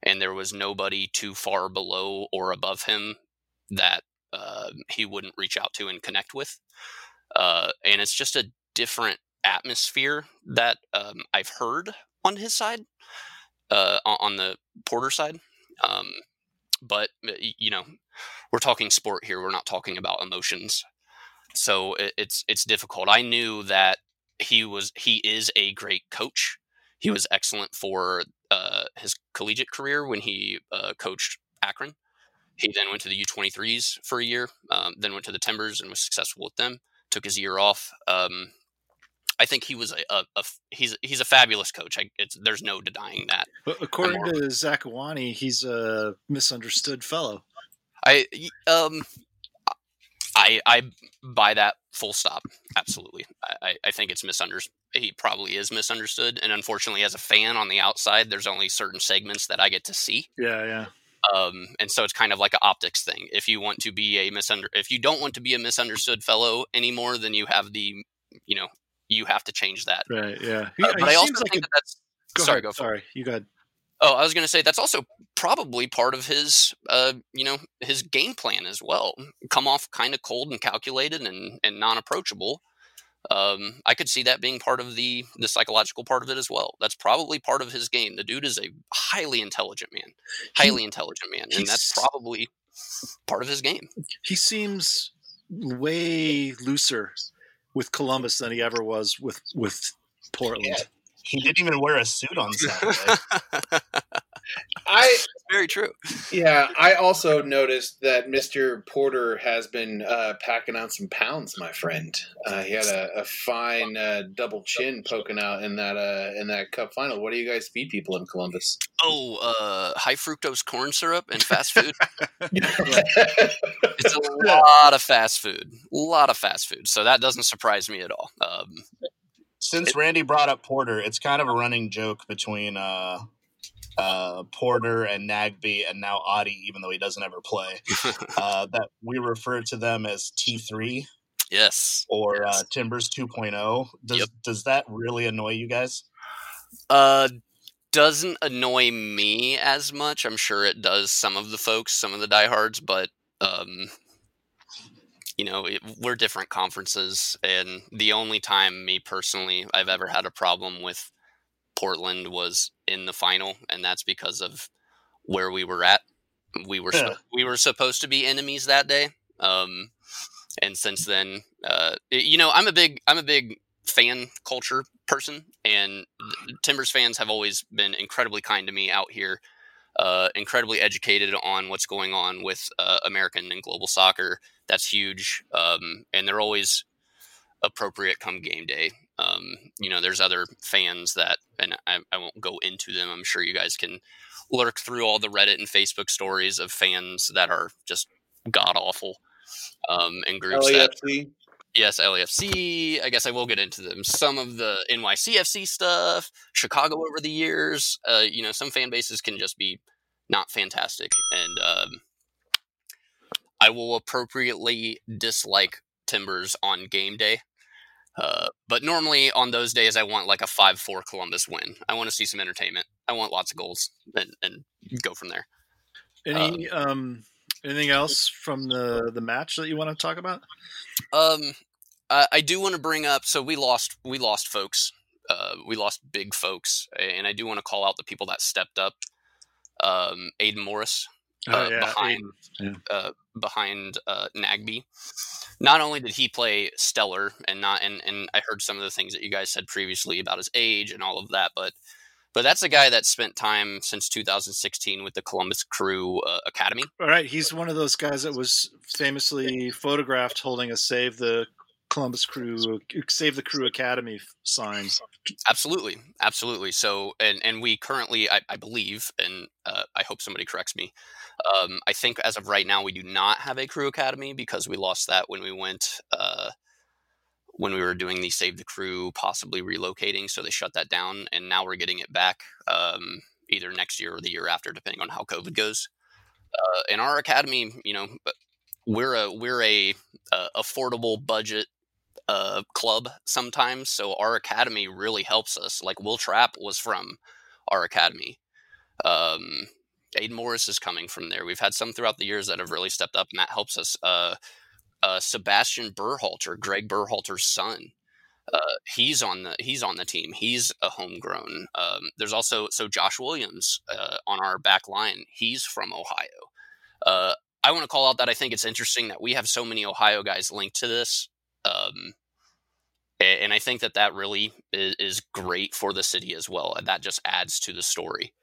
and there was nobody too far below or above him that uh, he wouldn't reach out to and connect with. Uh, and it's just a different atmosphere that um, I've heard on his side, uh, on on the Porter side. Um, but uh, you know, we're talking sport here. We're not talking about emotions. So it, it's it's difficult. I knew that he was he is a great coach. He was excellent for uh, his collegiate career when he uh, coached Akron. He then went to the U23s for a year, um, then went to the Timbers and was successful with them. Took his year off. Um, I think he was a, a, a he's he's a fabulous coach. I, it's, there's no denying that. But according to Zakuani, he's a misunderstood fellow. I um I I buy that full stop. Absolutely. I, I- I think it's misunderstood. He probably is misunderstood, and unfortunately, as a fan on the outside, there's only certain segments that I get to see. Yeah, yeah. Um, and so it's kind of like an optics thing. If you want to be a misunder, if you don't want to be a misunderstood fellow anymore, then you have the, you know, you have to change that. Right, yeah. Uh, He- but I also like think a- that that's Go sorry. ahead. Go it. Sorry, you got. Oh, I was going to say that's also probably part of his, uh, you know, his game plan as well. Come off kind of cold and calculated and and non approachable. Um, I could see that being part of the the psychological part of it as well. That's probably part of his game. The dude is a highly intelligent man, highly intelligent man, and that's probably part of his game. He seems way looser with Columbus than he ever was with with Portland. Yeah. He didn't even wear a suit on Saturday. I Very true. yeah. I also noticed that Mr. Porter has been uh, packing on some pounds. My friend, uh, he had a, a fine uh, double chin poking out in that uh, in that cup final. What do you guys feed people in Columbus? Oh, uh, high fructose corn syrup and fast food. it's a lot of fast food, a lot of fast food. So that doesn't surprise me at all. Um, Since Randy brought up Porter, it's kind of a running joke between uh, uh, Porter and Nagbe, and now Audie, even though he doesn't ever play, uh, that we refer to them as T3 yes. or Yes. uh, Timbers 2.0. Does Yep. does that really annoy you guys? Uh, doesn't annoy me as much. I'm sure it does some of the folks, some of the diehards, but um, you know, it, we're different conferences, and the only time me personally I've ever had a problem with Portland was in the final, and that's because of where we were at. We were Yeah. we were supposed to be enemies that day, um, and since then, uh, you know, I'm a big I'm a big fan culture person, and Timbers fans have always been incredibly kind to me out here, uh, incredibly educated on what's going on with uh, American and global soccer. That's huge, um, and they're always appropriate come game day. Um, you know, there's other fans that, and I, I won't go into them. I'm sure you guys can lurk through all the Reddit and Facebook stories of fans that are just god awful, um, and groups that LAFC. yes, LAFC. I guess I will get into them. Some of the NYCFC stuff, Chicago over the years. Uh, you know, some fan bases can just be not fantastic, and um, I will appropriately dislike Timbers on game day. Uh, but normally on those days, I want like a five-four Columbus win. I want to see some entertainment. I want lots of goals, and, and go from there. Any um anything else from the the match that you want to talk about? Um, I, I do want to bring up. So we lost. We lost folks. Uh, we lost big folks, and I do want to call out the people that stepped up. Um, Aidan Morris Oh, uh, yeah, behind Aidan, uh, behind uh, Nagbe. Not only did he play stellar, and not and and I heard some of the things that you guys said previously about his age and all of that, but but that's a guy that spent time since 2016 with the Columbus Crew uh, Academy. All right, he's one of those guys that was famously photographed holding a "Save the Columbus Crew, Save the Crew Academy" sign. Absolutely, absolutely. So, and and we currently, I, I believe, and uh, I hope somebody corrects me. Um, I think as of right now, we do not have a crew academy because we lost that when we went uh, when we were doing the Save the Crew, possibly relocating. So they shut that down, and now we're getting it back um, either next year or the year after, depending on how COVID goes. Uh, in our academy, you know, we're a we're a uh, affordable budget uh, club sometimes. So our academy really helps us. Like Will Trapp was from our academy. Um, Aidan Morris is coming from there. We've had some throughout the years that have really stepped up, and that helps us. Uh, uh, Sebastian Berhalter, Greg Berhalter's son, uh, he's on the he's on the team. He's a homegrown. Um, there's also so Josh Williams uh, on our back line. He's from Ohio. Uh, I want to call out that I think it's interesting that we have so many Ohio guys linked to this. Um, and I think that that really is, is great for the city as well. And that just adds to the story.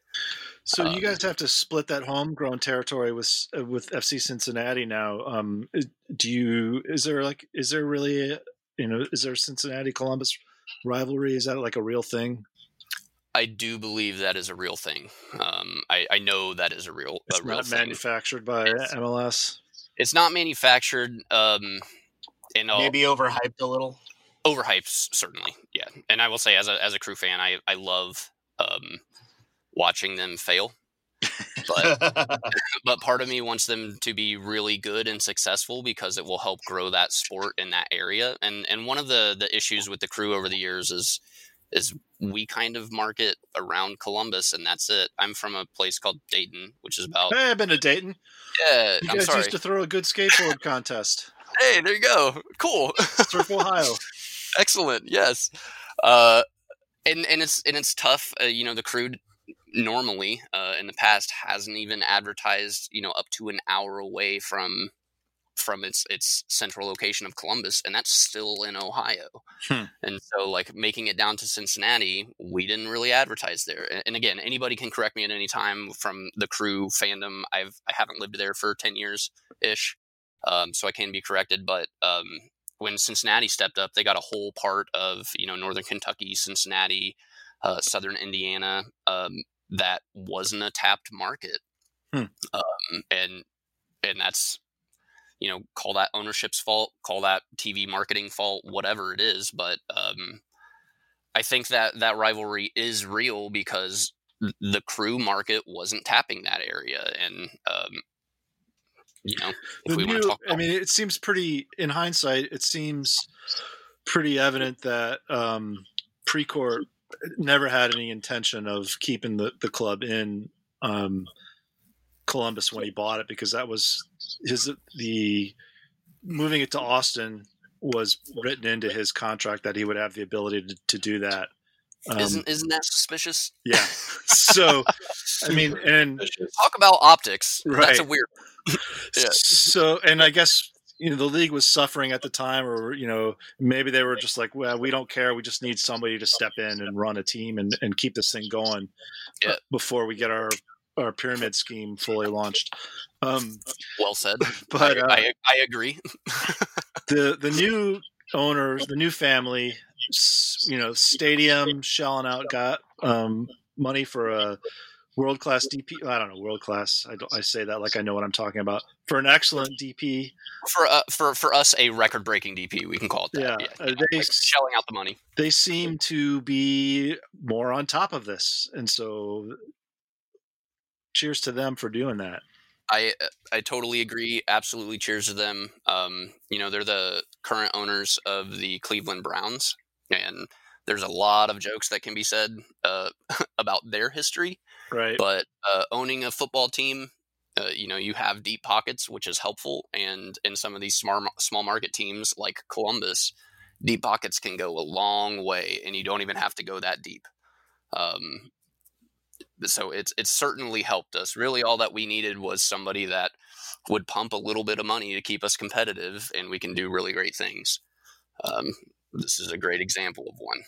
So you Um, guys have to split that homegrown territory with uh, with FC Cincinnati now. Um, do you? Is there like? Is there really? a- You know, is there Cincinnati Columbus rivalry? Is that like a real thing? I do believe that is a real thing. Um, I, I know that is a real It's a real not thing. manufactured by It's- MLS. It's not manufactured. Um, and I'll- Maybe overhyped a little. overhyped certainly yeah and i will say as a as a crew fan i i love um watching them fail but but part of me wants them to be really good and successful because it will help grow that sport in that area and and one of the the issues with the crew over the years is is we kind of market around columbus and that's it i'm from a place called dayton which is about Hey, I've been to Dayton. yeah You i'm guys sorry used to throw a good skateboard contest. Hey there you go cool Surf Ohio. Excellent. Yes. Uh, and and it's and it's tough. Uh, you know, the crew normally uh, in the past hasn't even advertised. You know, up to an hour away from from its its central location of Columbus, and that's still in Ohio. Hmm. And so, like making it down to Cincinnati, we didn't really advertise there. A- And again, anybody can correct me at any time from the crew fandom. I've I haven't lived there for ten years ish, um, so I can be corrected. But um, when Cincinnati stepped up, they got a whole part of you know northern Kentucky, Cincinnati, uh, southern Indiana um, that wasn't a tapped market, Hmm. um, and and that's you know call that ownership's fault, call that TV marketing fault, whatever it is. But um, I think that that rivalry is real because the crew market wasn't tapping that area, and um, you know if The new, I mean, it seems pretty. In hindsight, it seems pretty evident that um, Precourt never had any intention of keeping the, the club in um, Columbus when he bought it because that was his the moving it to Austin was written into his contract that he would have the ability to, to do that. Um, isn't isn't that suspicious? yeah. So I mean, and Talk about optics. That's a Right. weird. Yeah. So, and I guess you know the league was suffering at the time, or you know maybe they were just like, well, we don't care. We just need somebody to step in and run a team and, and keep this thing going uh, Yeah. before we get our our pyramid scheme fully launched. Um, Well said. But, I, uh, I, I agree. the the new owners, the new family, you know, stadium shelling out got um, money for a world class DP. I don't know world class. I. I say that like I know what I'm talking about. For an excellent DP, For uh, for for us, a record breaking DP, we can call it that. Yeah, Yeah, uh, they like shelling out the money. they seem to be more on top of this, and so cheers to them for doing that. I I totally agree. Absolutely, cheers to them. Um, you know, they're the current owners of the Cleveland Browns, and there's a lot of jokes that can be said uh, about their history. Right. But uh, owning a football team uh, you know you have deep pockets, which is helpful, and in some of these small small market teams like Columbus, deep pockets can go a long way, and you don't even have to go that deep. Um, so it's it's certainly helped us. Really, all that we needed was somebody that would pump a little bit of money to keep us competitive, and we can do really great things. Um, this is a great example of one.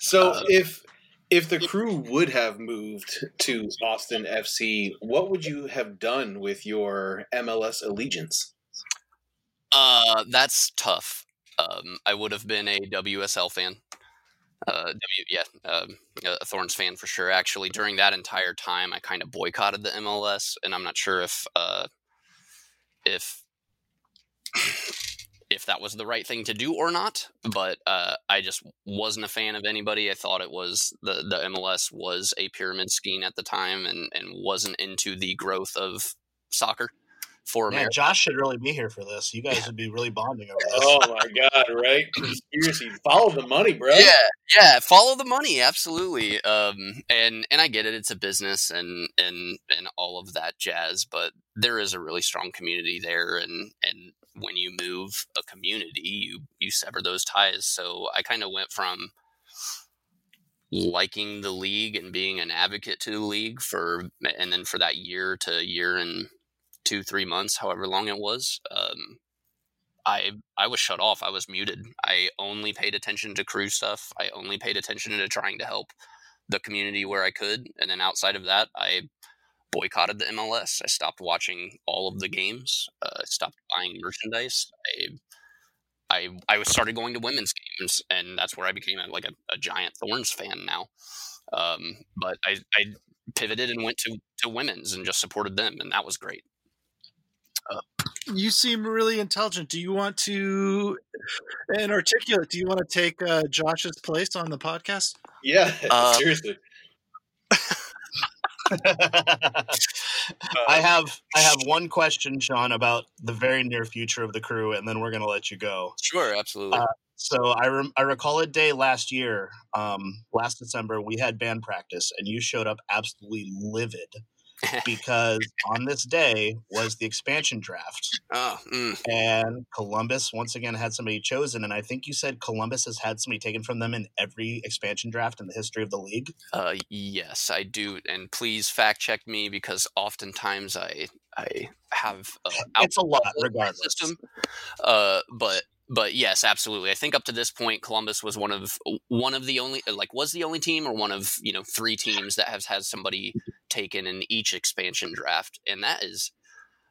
So Uh, if if the crew would have moved to Austin FC, what would you have done with your MLS allegiance? Uh, that's tough. Um, I would have been a WSL fan. Uh, w, yeah, um, a Thorns fan for sure. Actually, during that entire time, I kind of boycotted the MLS, and I'm not sure if uh, if if that was the right thing to do or not. But uh, I just wasn't a fan of anybody. I thought it was the the MLS was a pyramid scheme at the time, and and wasn't into the growth of soccer for Man, Josh should really be here for this. You guys would be really bonding over this. Oh my god! Right? Conspiracy. Follow the money, bro. Yeah, yeah, follow the money, absolutely. Um, and and I get it; it's a business and and and all of that jazz. But there is a really strong community there, and and when you move a community, you you sever those ties. So I kind of went from liking the league and being an advocate to the league for, and then for that year to year and two three months, however long it was. Um, I I was shut off. I was muted. I only paid attention to crew stuff. I only paid attention to trying to help the community where I could, and then outside of that, I boycotted the MLS. I stopped watching all of the games. Uh, I stopped buying merchandise. I I I was started going to women's games, and that's where I became a, like a, a giant Thorns fan now. Um, but I, I pivoted and went to to women's and just supported them, and that was great. You seem really intelligent. Do you want to and articulate? Do you want to take uh, Josh's place on the podcast? Yeah. Uh, seriously. I have I have one question, Sean, about the very near future of the crew, and then we're gonna let you go. Sure, absolutely. Uh, so I rem- I recall a day last year, um, last December, we had band practice, and you showed up absolutely livid because on this day was the expansion draft, oh, mm. and Columbus once again had somebody chosen, and I think you said Columbus has had somebody taken from them in every expansion draft in the history of the league. Uh, yes, I do, and please fact check me because oftentimes I I have uh, It's a lot, regardless. System, uh, but but yes, absolutely. I think up to this point, Columbus was one of one of the only uh, like was the only team or one of you know three teams that has had somebody taken in each expansion draft, and that is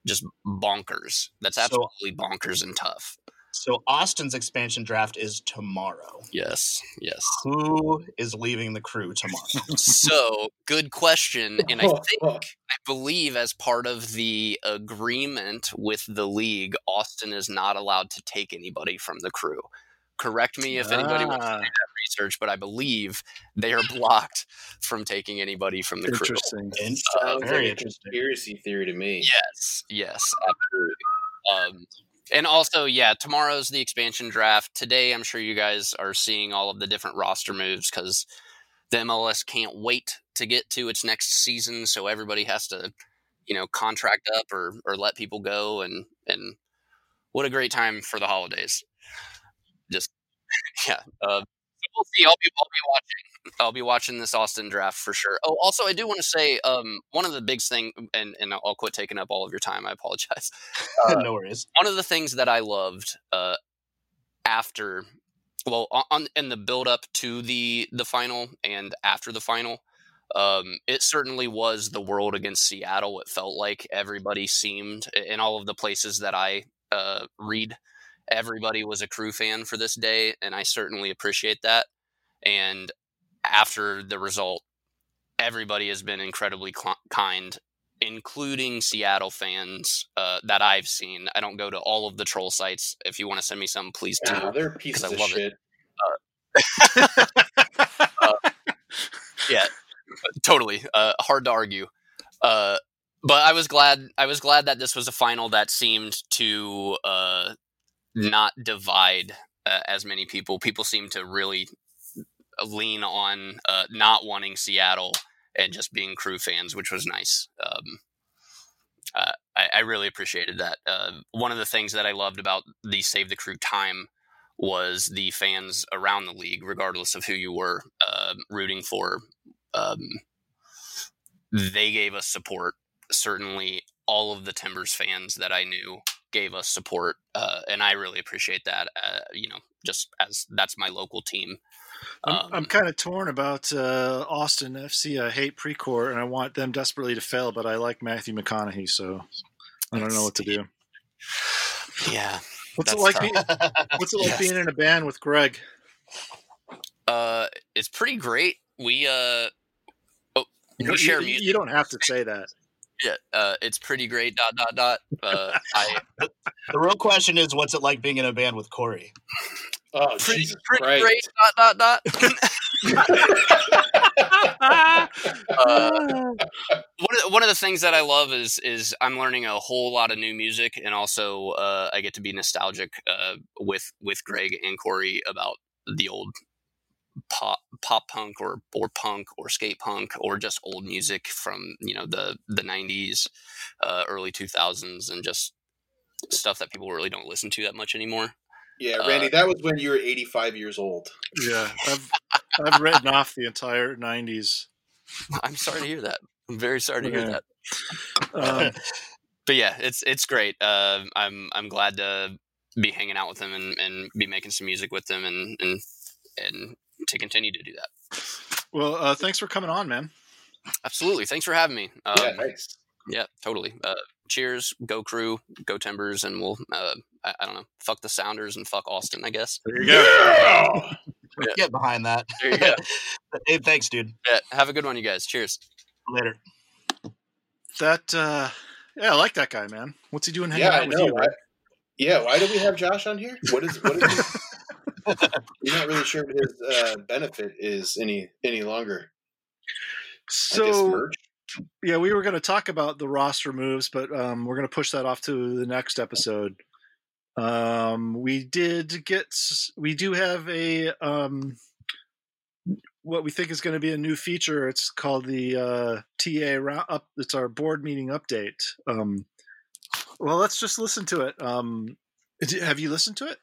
just bonkers. That's So- absolutely bonkers and tough. So Austin's expansion draft is tomorrow. Yes, yes. Who is leaving the crew tomorrow? So good question, and I think I believe as part of the agreement with the league, Austin is not allowed to take anybody from the crew. Correct me if anybody wants to Ah. do that research, but I believe they are blocked from taking anybody from the crew. Interesting. In- Sounds very interesting. conspiracy theory to me. Yes, yes, absolutely. Um, and also, yeah, tomorrow's the expansion draft. Today, I'm sure you guys are seeing all of the different roster moves because the MLS can't wait to get to its next season. So everybody has to, you know, contract up or or let people go. And and what a great time for the holidays. Just yeah. Uh, we'll see. I'll be I'll be watching. I'll be watching this Austin draft for sure. Oh, also, I do want to say um, one of the big thing, and and I'll quit taking up all of your time. I apologize. no worries. One of the things that I loved uh, after, well, on, on in the build up to the the final and after the final, um, it certainly was the world against Seattle. It felt like everybody seemed in all of the places that I uh, read. Everybody was a crew fan for this day, and I certainly appreciate that. And after the result, everybody has been incredibly cl- kind, including Seattle fans uh, that I've seen. I don't go to all of the troll sites. If you want to send me some, please do. They're pieces I of love it. shit. yeah, totally. Uh, hard to argue. Uh, but I was glad. I was glad that this was a final that seemed to uh, not divide uh, as many people. People seem to really lean on uh, not wanting Seattle and just being crew fans, which was nice. Um, I really appreciated that. Uh, one of the things that I loved about the Save the Crew time was the fans around the league, regardless of who you were uh, rooting for. Um, they gave us support. Certainly, all of the Timbers fans that I knew gave us support, uh, and I really appreciate that. Uh, you know, just as that's my local team. I'm, Um, I'm kind of torn about uh, Austin FC. I hate Precourt, and I want them desperately to fail, but I like Matthew McConaughey, so I don't know what to do. yeah. What's it like? tough. Being, what's it like Yes. being in a band with Greg? Uh, it's pretty great. We uh, oh, we don't- share you- music. you don't have to say that. Yeah, uh, it's pretty great. Dot dot dot. Uh, I The real question is, what's it like being in a band with Corey? Oh, pretty Jesus pretty Christ. great. Dot dot dot. uh, one of the, one of the things that I love is is I'm learning a whole lot of new music, and also uh, I get to be nostalgic uh, with with Greg and Corey about the old pop pop punk or or punk or skate punk or just old music from you know the the 90s, uh, early 2000s, and just stuff that people really don't listen to that much anymore. Yeah, Uh, Randy, that was when you were 85 years old. Yeah, I've I've written off the entire '90s. I'm sorry to hear that. I'm very sorry to hear that. Um, but yeah, it's it's great. Uh, I'm I'm glad to be hanging out with them and, and be making some music with them and and and to continue to do that. well, uh, thanks for coming on, man. Absolutely. Thanks for having me. Um, yeah, nice. yeah, totally. Uh, cheers, go crew, go Timbers, and we'll uh, I, I don't know, fuck the Sounders and fuck Austin, I guess. There you go. Yeah! Yeah. Get behind that. There you go. hey, thanks, dude. yeah, have a good one, you guys. Cheers. Later. That uh, yeah, I like that guy, man. What's he doing hanging Yeah, out I with know. you? Why, yeah, why do we have Josh on here? What is what is he? You're not really sure what his uh, benefit is any any longer. So yeah, we were going to talk about the roster moves, but um, we're going to push that off to the next episode. Um, we did get, we do have a um, what we think is going to be a new feature. It's called the uh, TA round up. It's our board meeting update. Um, well, let's just listen to it. Um, have you listened to it?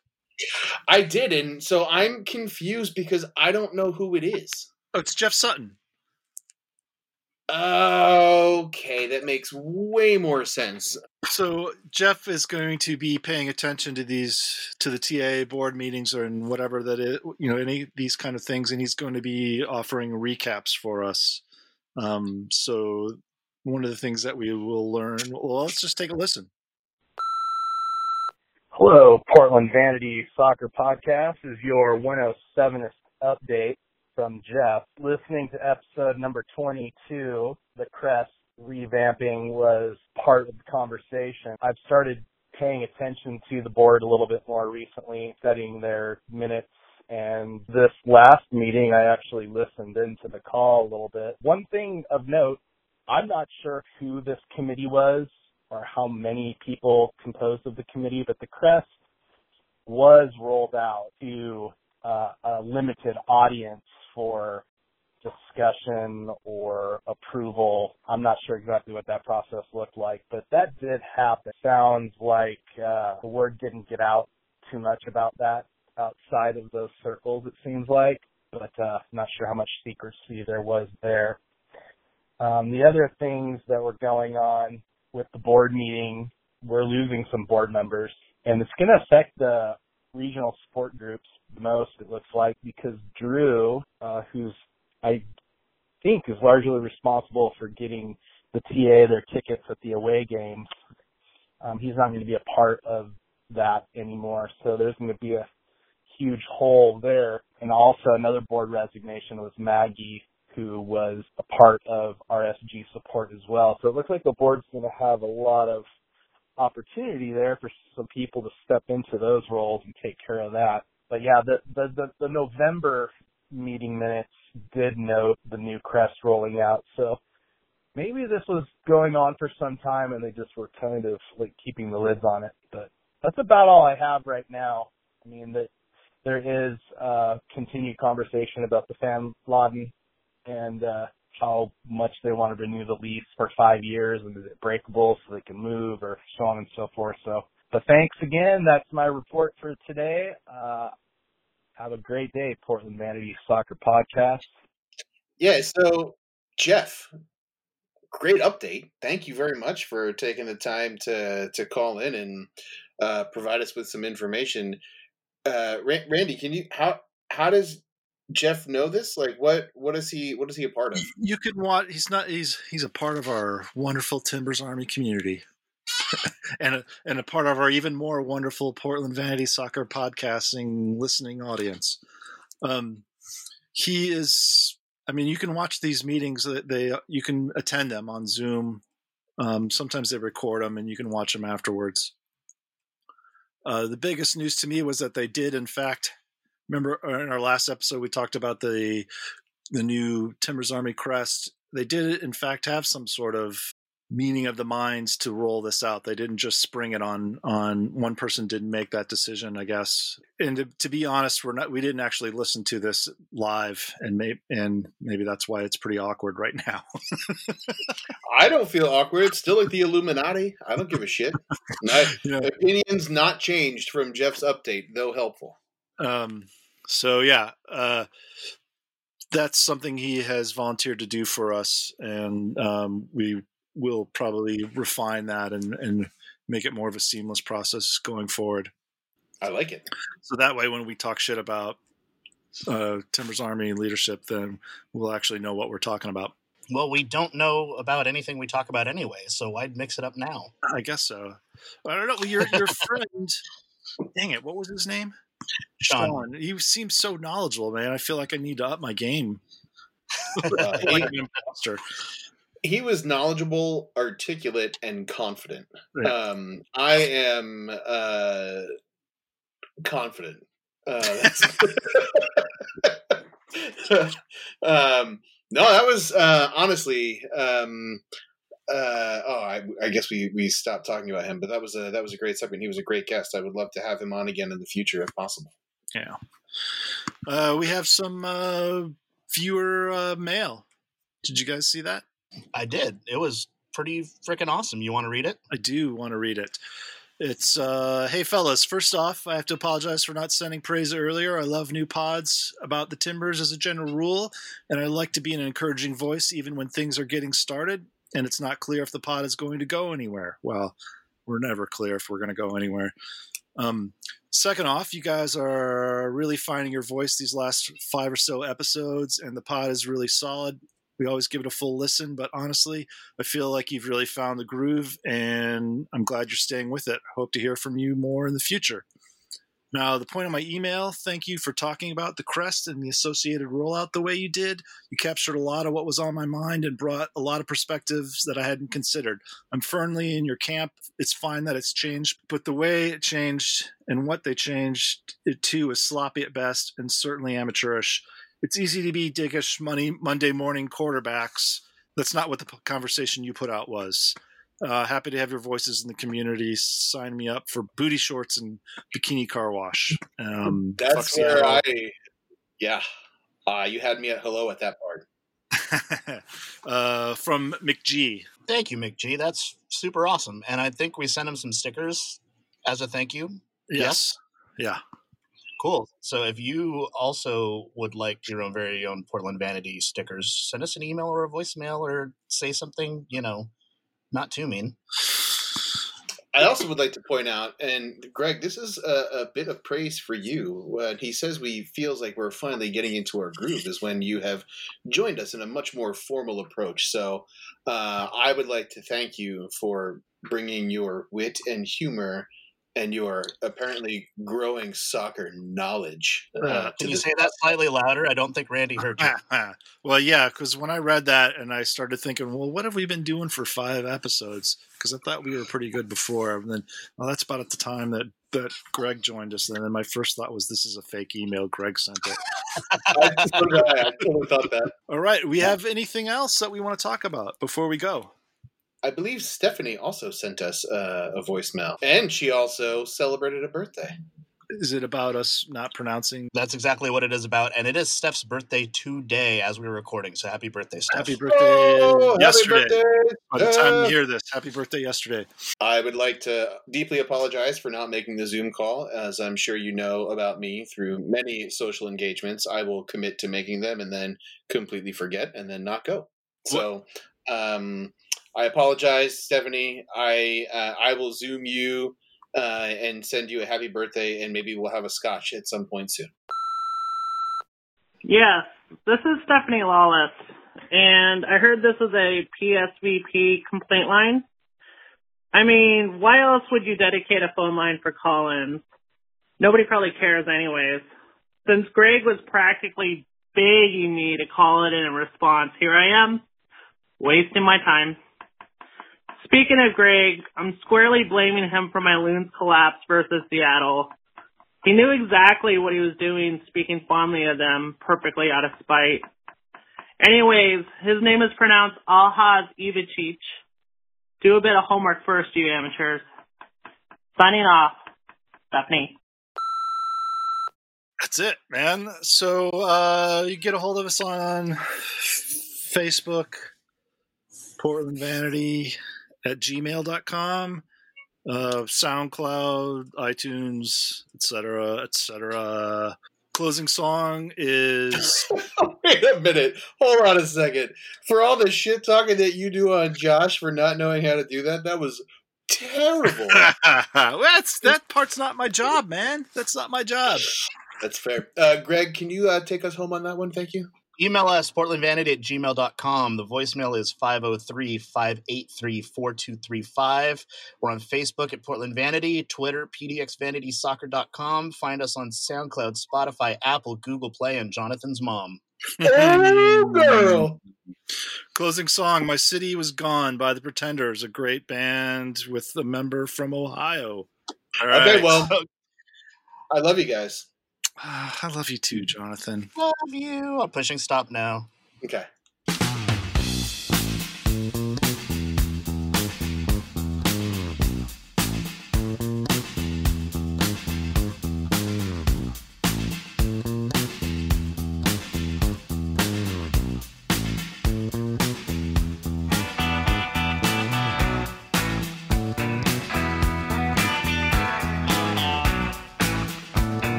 I did, and so I'm confused because I don't know who it is. Oh, it's Jeff Sutton. Okay, that makes way more sense. So Jeff is going to be paying attention to these to the TA board meetings or in whatever that is, you know, any these kind of things, and he's going to be offering recaps for us. Um, so one of the things that we will learn. Well, let's just take a listen. Hello, Portland Vanity Soccer Podcast is your 107th update from Jeff. Listening to episode number 22, the Crest revamping was part of the conversation. I've started paying attention to the board a little bit more recently, studying their minutes. And this last meeting, I actually listened into the call a little bit. One thing of note, I'm not sure who this committee was or how many people composed of the committee, but the crest was rolled out to uh, a limited audience for discussion or approval. I'm not sure exactly what that process looked like, but that did happen. Sounds like uh, the word didn't get out too much about that outside of those circles, it seems like, but uh, not sure how much secrecy there was there. Um, the other things that were going on with the board meeting, we're losing some board members, and it's going to affect the regional support groups the most, it looks like, because Drew, uh, who's, I think, is largely responsible for getting the TA their tickets at the away games, um, he's not going to be a part of that anymore. So there's going to be a huge hole there. And also another board resignation was Maggie, who was a part of RSG support as well. So it looks like the board's going to have a lot of opportunity there for some people to step into those roles and take care of that. But yeah, the the the, the November meeting minutes did note the new crest rolling out. So maybe this was going on for some time and they just were kind of like keeping the lids on it. But that's about all I have right now. I mean that there is uh continued conversation about the fan Laden and uh how much they want to renew the lease for five years and is it breakable so they can move or so on and so forth. So, but thanks again. That's my report for today. Uh, have a great day, Portland Vanity Soccer Podcast. Yeah, so Jeff, great update. Thank you very much for taking the time to to call in and uh, provide us with some information. Uh, Randy, can you how how does Jeff know this? Like, what what is he what is he a part of? You can watch. He's not. He's he's a part of our wonderful Timbers Army community, and a, and a part of our even more wonderful Portland Vanity Soccer podcasting listening audience. Um, he is. I mean, you can watch these meetings. that They you can attend them on Zoom. Um, sometimes they record them, and you can watch them afterwards. Uh, the biggest news to me was that they did, in fact, remember uh, in our last episode we talked about the the new Timbers Army crest. They did, in fact, have some sort of meaning of the minds to roll this out. They didn't just spring it on on one person didn't make that decision, I guess. And to, to be honest, we're not we didn't actually listen to this live and may, and maybe that's why it's pretty awkward right now. I don't feel awkward. It's still like the Illuminati. I don't give a shit. Yeah. opinions not changed from Jeff's update, though helpful. Um so yeah, uh that's something he has volunteered to do for us, and um, we we'll probably refine that and, and make it more of a seamless process going forward. I like it. So that way, when we talk shit about uh, Timbers Army leadership, then we'll actually know what we're talking about. Well, we don't know about anything we talk about anyway, so why'd mix it up now? I guess so. I don't know. Your your friend, dang it, what was his name? Sean. Sean. He seems so knowledgeable, man. I feel like I need to up my game. uh, like an imposter he was knowledgeable, articulate, and confident. Right. Um, I am uh, confident. Uh, um, no, that was uh, honestly. Um, uh, oh, I, I, guess we, we stopped talking about him, but that was a that was a great segment. He was a great guest. I would love to have him on again in the future if possible. Yeah, uh, we have some uh, viewer uh, mail. Did you guys see that? I did. It was pretty freaking awesome. You want to read it? I do want to read it. It's uh hey fellas, first off, I have to apologize for not sending praise earlier. I love new pods about the Timbers as a general rule, and I like to be an encouraging voice even when things are getting started and it's not clear if the pod is going to go anywhere. Well, we're never clear if we're going to go anywhere. Um, second off, you guys are really finding your voice these last five or so episodes, and the pod is really solid. We always give it a full listen, but honestly, I feel like you've really found the groove, and I'm glad you're staying with it. Hope to hear from you more in the future. Now, the point of my email, thank you for talking about the crest and the associated rollout the way you did. You captured a lot of what was on my mind and brought a lot of perspectives that I hadn't considered. I'm firmly in your camp. It's fine that it's changed, but the way it changed and what they changed it to is sloppy at best and certainly amateurish it's easy to be dickish money Monday morning quarterbacks. That's not what the conversation you put out was. Uh, happy to have your voices in the community. Sign me up for booty shorts and bikini car wash. Um, That's where I, yeah, uh, you had me at hello at that part. uh, from McG. Thank you, McG. That's super awesome. And I think we sent him some stickers as a thank you. Yes. yes? Yeah. Cool. So if you also would like your own very own Portland Vanity stickers, send us an email or a voicemail or say something, you know, not too mean. I also would like to point out, and Greg, this is a, a, bit of praise for you. When he says we feels like we're finally getting into our groove, is when you have joined us in a much more formal approach. So, uh, I would like to thank you for bringing your wit and humor and your apparently growing soccer knowledge. Uh, uh can you say that slightly louder? I don't think Randy heard you. well, yeah, because when I read that and I started thinking, well, what have we been doing for five episodes? Because I thought we were pretty good before. And then, well, that's about at the time that that Greg joined us. And then my first thought was, this is a fake email. Greg sent it. I totally thought that. All right. We have anything else that we want to talk about before we go? I believe Stephanie also sent us uh, a voicemail, and she also celebrated a birthday. is it about us not pronouncing? That's exactly what it is about, and it is Steph's birthday today as we're recording. So happy birthday, Steph! Happy birthday Oh, happy yesterday. birthday, By the time you hear this, happy birthday yesterday. I would like to deeply apologize for not making the Zoom call. As I'm sure you know about me through many social engagements, I will commit to making them and then completely forget and then not go. So um, I apologize, Stephanie. I uh, I will Zoom you uh, and send you a happy birthday, and maybe we'll have a scotch at some point soon. Yes, this is Stephanie Lawless, and I heard this is a PSVP complaint line. I mean, why else would you dedicate a phone line for call-ins? Nobody probably cares anyways. Since Greg was practically begging me to call it in a response, here I am, wasting my time. Speaking of Greg, I'm squarely blaming him for my Loons collapse versus Seattle. He knew exactly what he was doing, speaking fondly of them, perfectly out of spite. Anyways, his name is pronounced Aljaz Ivacic. Do a bit of homework first, you amateurs. Signing off, Stephanie. That's it, man. So uh, you get a hold of us on Facebook, Portland Vanity at gmail.com, uh, SoundCloud, iTunes, etc., etc. Closing song is Wait a minute. Hold on a second. For all the shit talking that you do on Josh for not knowing how to do that, that was terrible. that's that part's not my job, man. That's not my job. That's fair. Uh, Greg, can you uh, take us home on that one? Thank you. Email us, portlandvanity at gmail.com. The voicemail is 503 583 4235. We're on Facebook at Portland Vanity, Twitter, pdxvanitysoccer.com. Find us on SoundCloud, Spotify, Apple, Google Play, and Jonathan's mom. Oh, girl. Closing song, My City Was Gone by The Pretenders, a great band with a member from Ohio. All Okay, well, I love you guys. Ah, I love you too, Jonathan. Love you. I'm pushing stop now. Okay.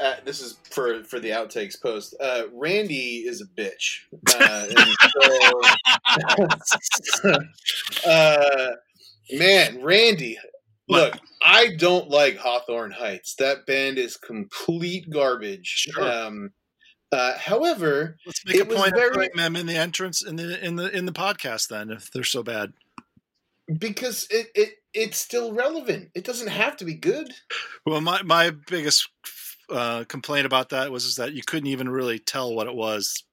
Uh, this is for for the outtakes post. Uh, Randy is a bitch. Uh, so, uh, man, Randy, look, I don't like Hawthorne Heights. That band is complete garbage. Um, uh, however, Let's make it a point very- of putting them in the entrance in the in the in the podcast then if they're so bad. because it, it it's still relevant. It doesn't have to be good. Well, my my biggest uh, complaint about that was is that you couldn't even really tell what it was.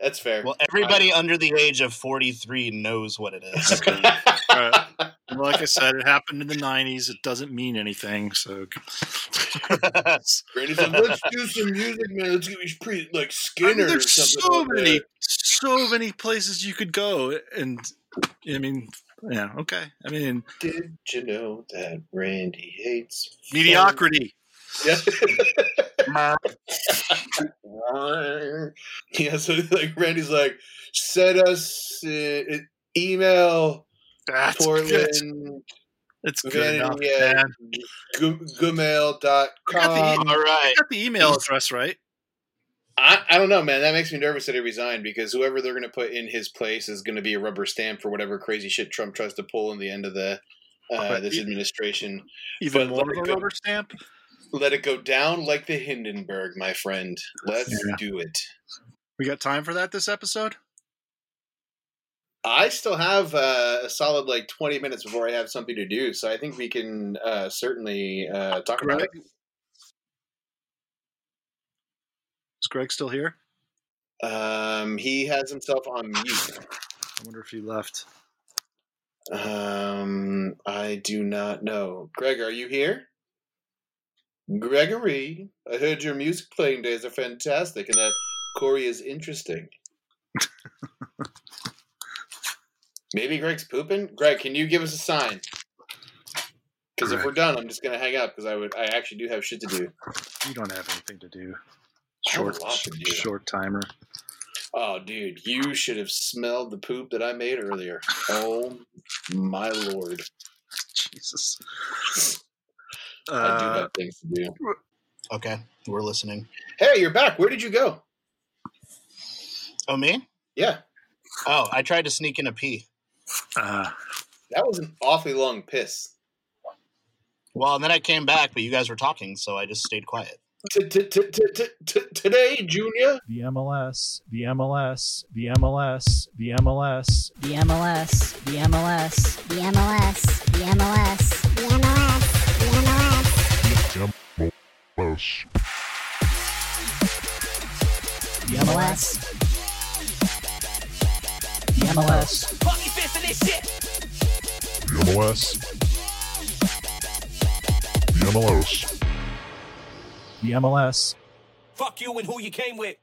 That's fair. Well, everybody under the age of 43 knows what it is. Uh, like I said, it happened in the '90s. It doesn't mean anything. So, Randy's like, let's do some music, man. Let's get pre like I mean, Skinner or there's something. so like many, that. so many places you could go, and I mean, yeah, okay. I mean, Did you know that Randy hates mediocrity. Yeah. yeah, so like Randy's like, send us uh, email That's Portland good. It's good enough, Vanity at man. gu- gmail.com. got the- All right. You got the email address right. I, I don't know, man. That makes me nervous that he resigned because whoever they're going to put in his place is going to be a rubber stamp for whatever crazy shit Trump tries to pull in the end of the uh, this e- administration. Even But more let of a rubber stamp. Let it go down like the Hindenburg, my friend. Let's Yeah. do it. We got time for that this episode. I still have uh, a solid like 20 minutes before I have something to do, so I think we can uh, certainly uh, talk about it. Is Greg? Greg still here? Um, he has himself on mute. I wonder if he left. Um, I do not know. Greg, are you here? Gregory, I heard your music playing days are fantastic and that Corey is interesting. Maybe Greg's pooping. Greg, can you give us a sign? Because if we're done, I'm just gonna hang up because I would. I actually do have shit to do. You don't have anything to do. I have a Short, to do. short timer. Oh, dude, you should have smelled the poop that I made earlier. Oh my lord! Jesus. I do Uh, have things to do. Okay, we're listening. Hey, you're back. Where did you go? Oh, me? Yeah, Oh, I tried to sneak in a pee. uh, that was an awfully long piss. Well, and then I came back, but you guys were talking, so I just stayed quiet. Today, Junior. The MLS, the MLS, the MLS, the MLS. The MLS, the MLS, the MLS, the MLS, Close. The MLS. The MLS. The MLS. The MLS. The MLS. Fuck you and who you came with.